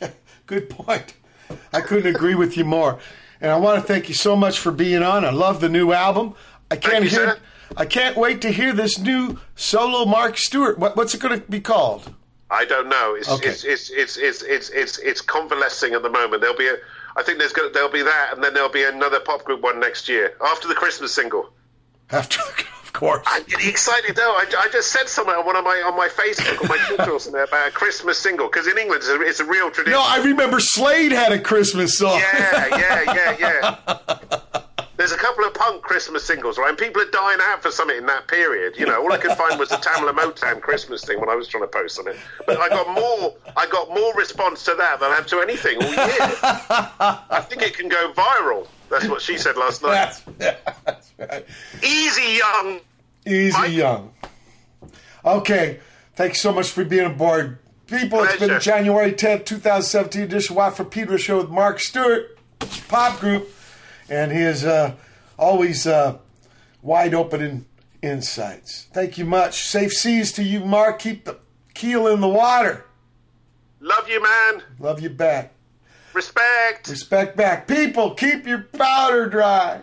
Yeah, Good point. I couldn't agree with you more. And I want to thank you so much for being on. I love the new album. I can't you, hear. sir. I can't wait to hear this new solo Mark Stewart. What, what's it going to be called? I don't know. It's Okay. it's, it's it's it's it's it's it's convalescing at the moment. There'll be a I think there's gonna, there'll be that, and then there'll be another pop group one next year after the Christmas single. After, of course. I'm getting excited though. I, I just said something on one of my on my Facebook or my something about a Christmas single because in England it's a, it's a real tradition. No, I remember Slade had a Christmas song. yeah, yeah, yeah, yeah. There's a couple of punk Christmas singles, right? And people are dying out for something in that period. You know, all I could find was the Tamla Motown Christmas thing when I was trying to post on it. But I got more, I got more response to that than I have to anything all year. I think it can go viral. That's what she said last night. That's, that's right. Easy, young. Easy Mike? Young. Okay. Thanks so much for being aboard. People, it's been January 10th, 2017 edition Watt from Pedro show with Mark Stewart, pop group, and he is uh, always uh, wide open in insights. Thank you much. Safe seas to you, Mark. Keep the keel in the water. Love you, man. Love you back. Respect. Respect back. People, keep your powder dry.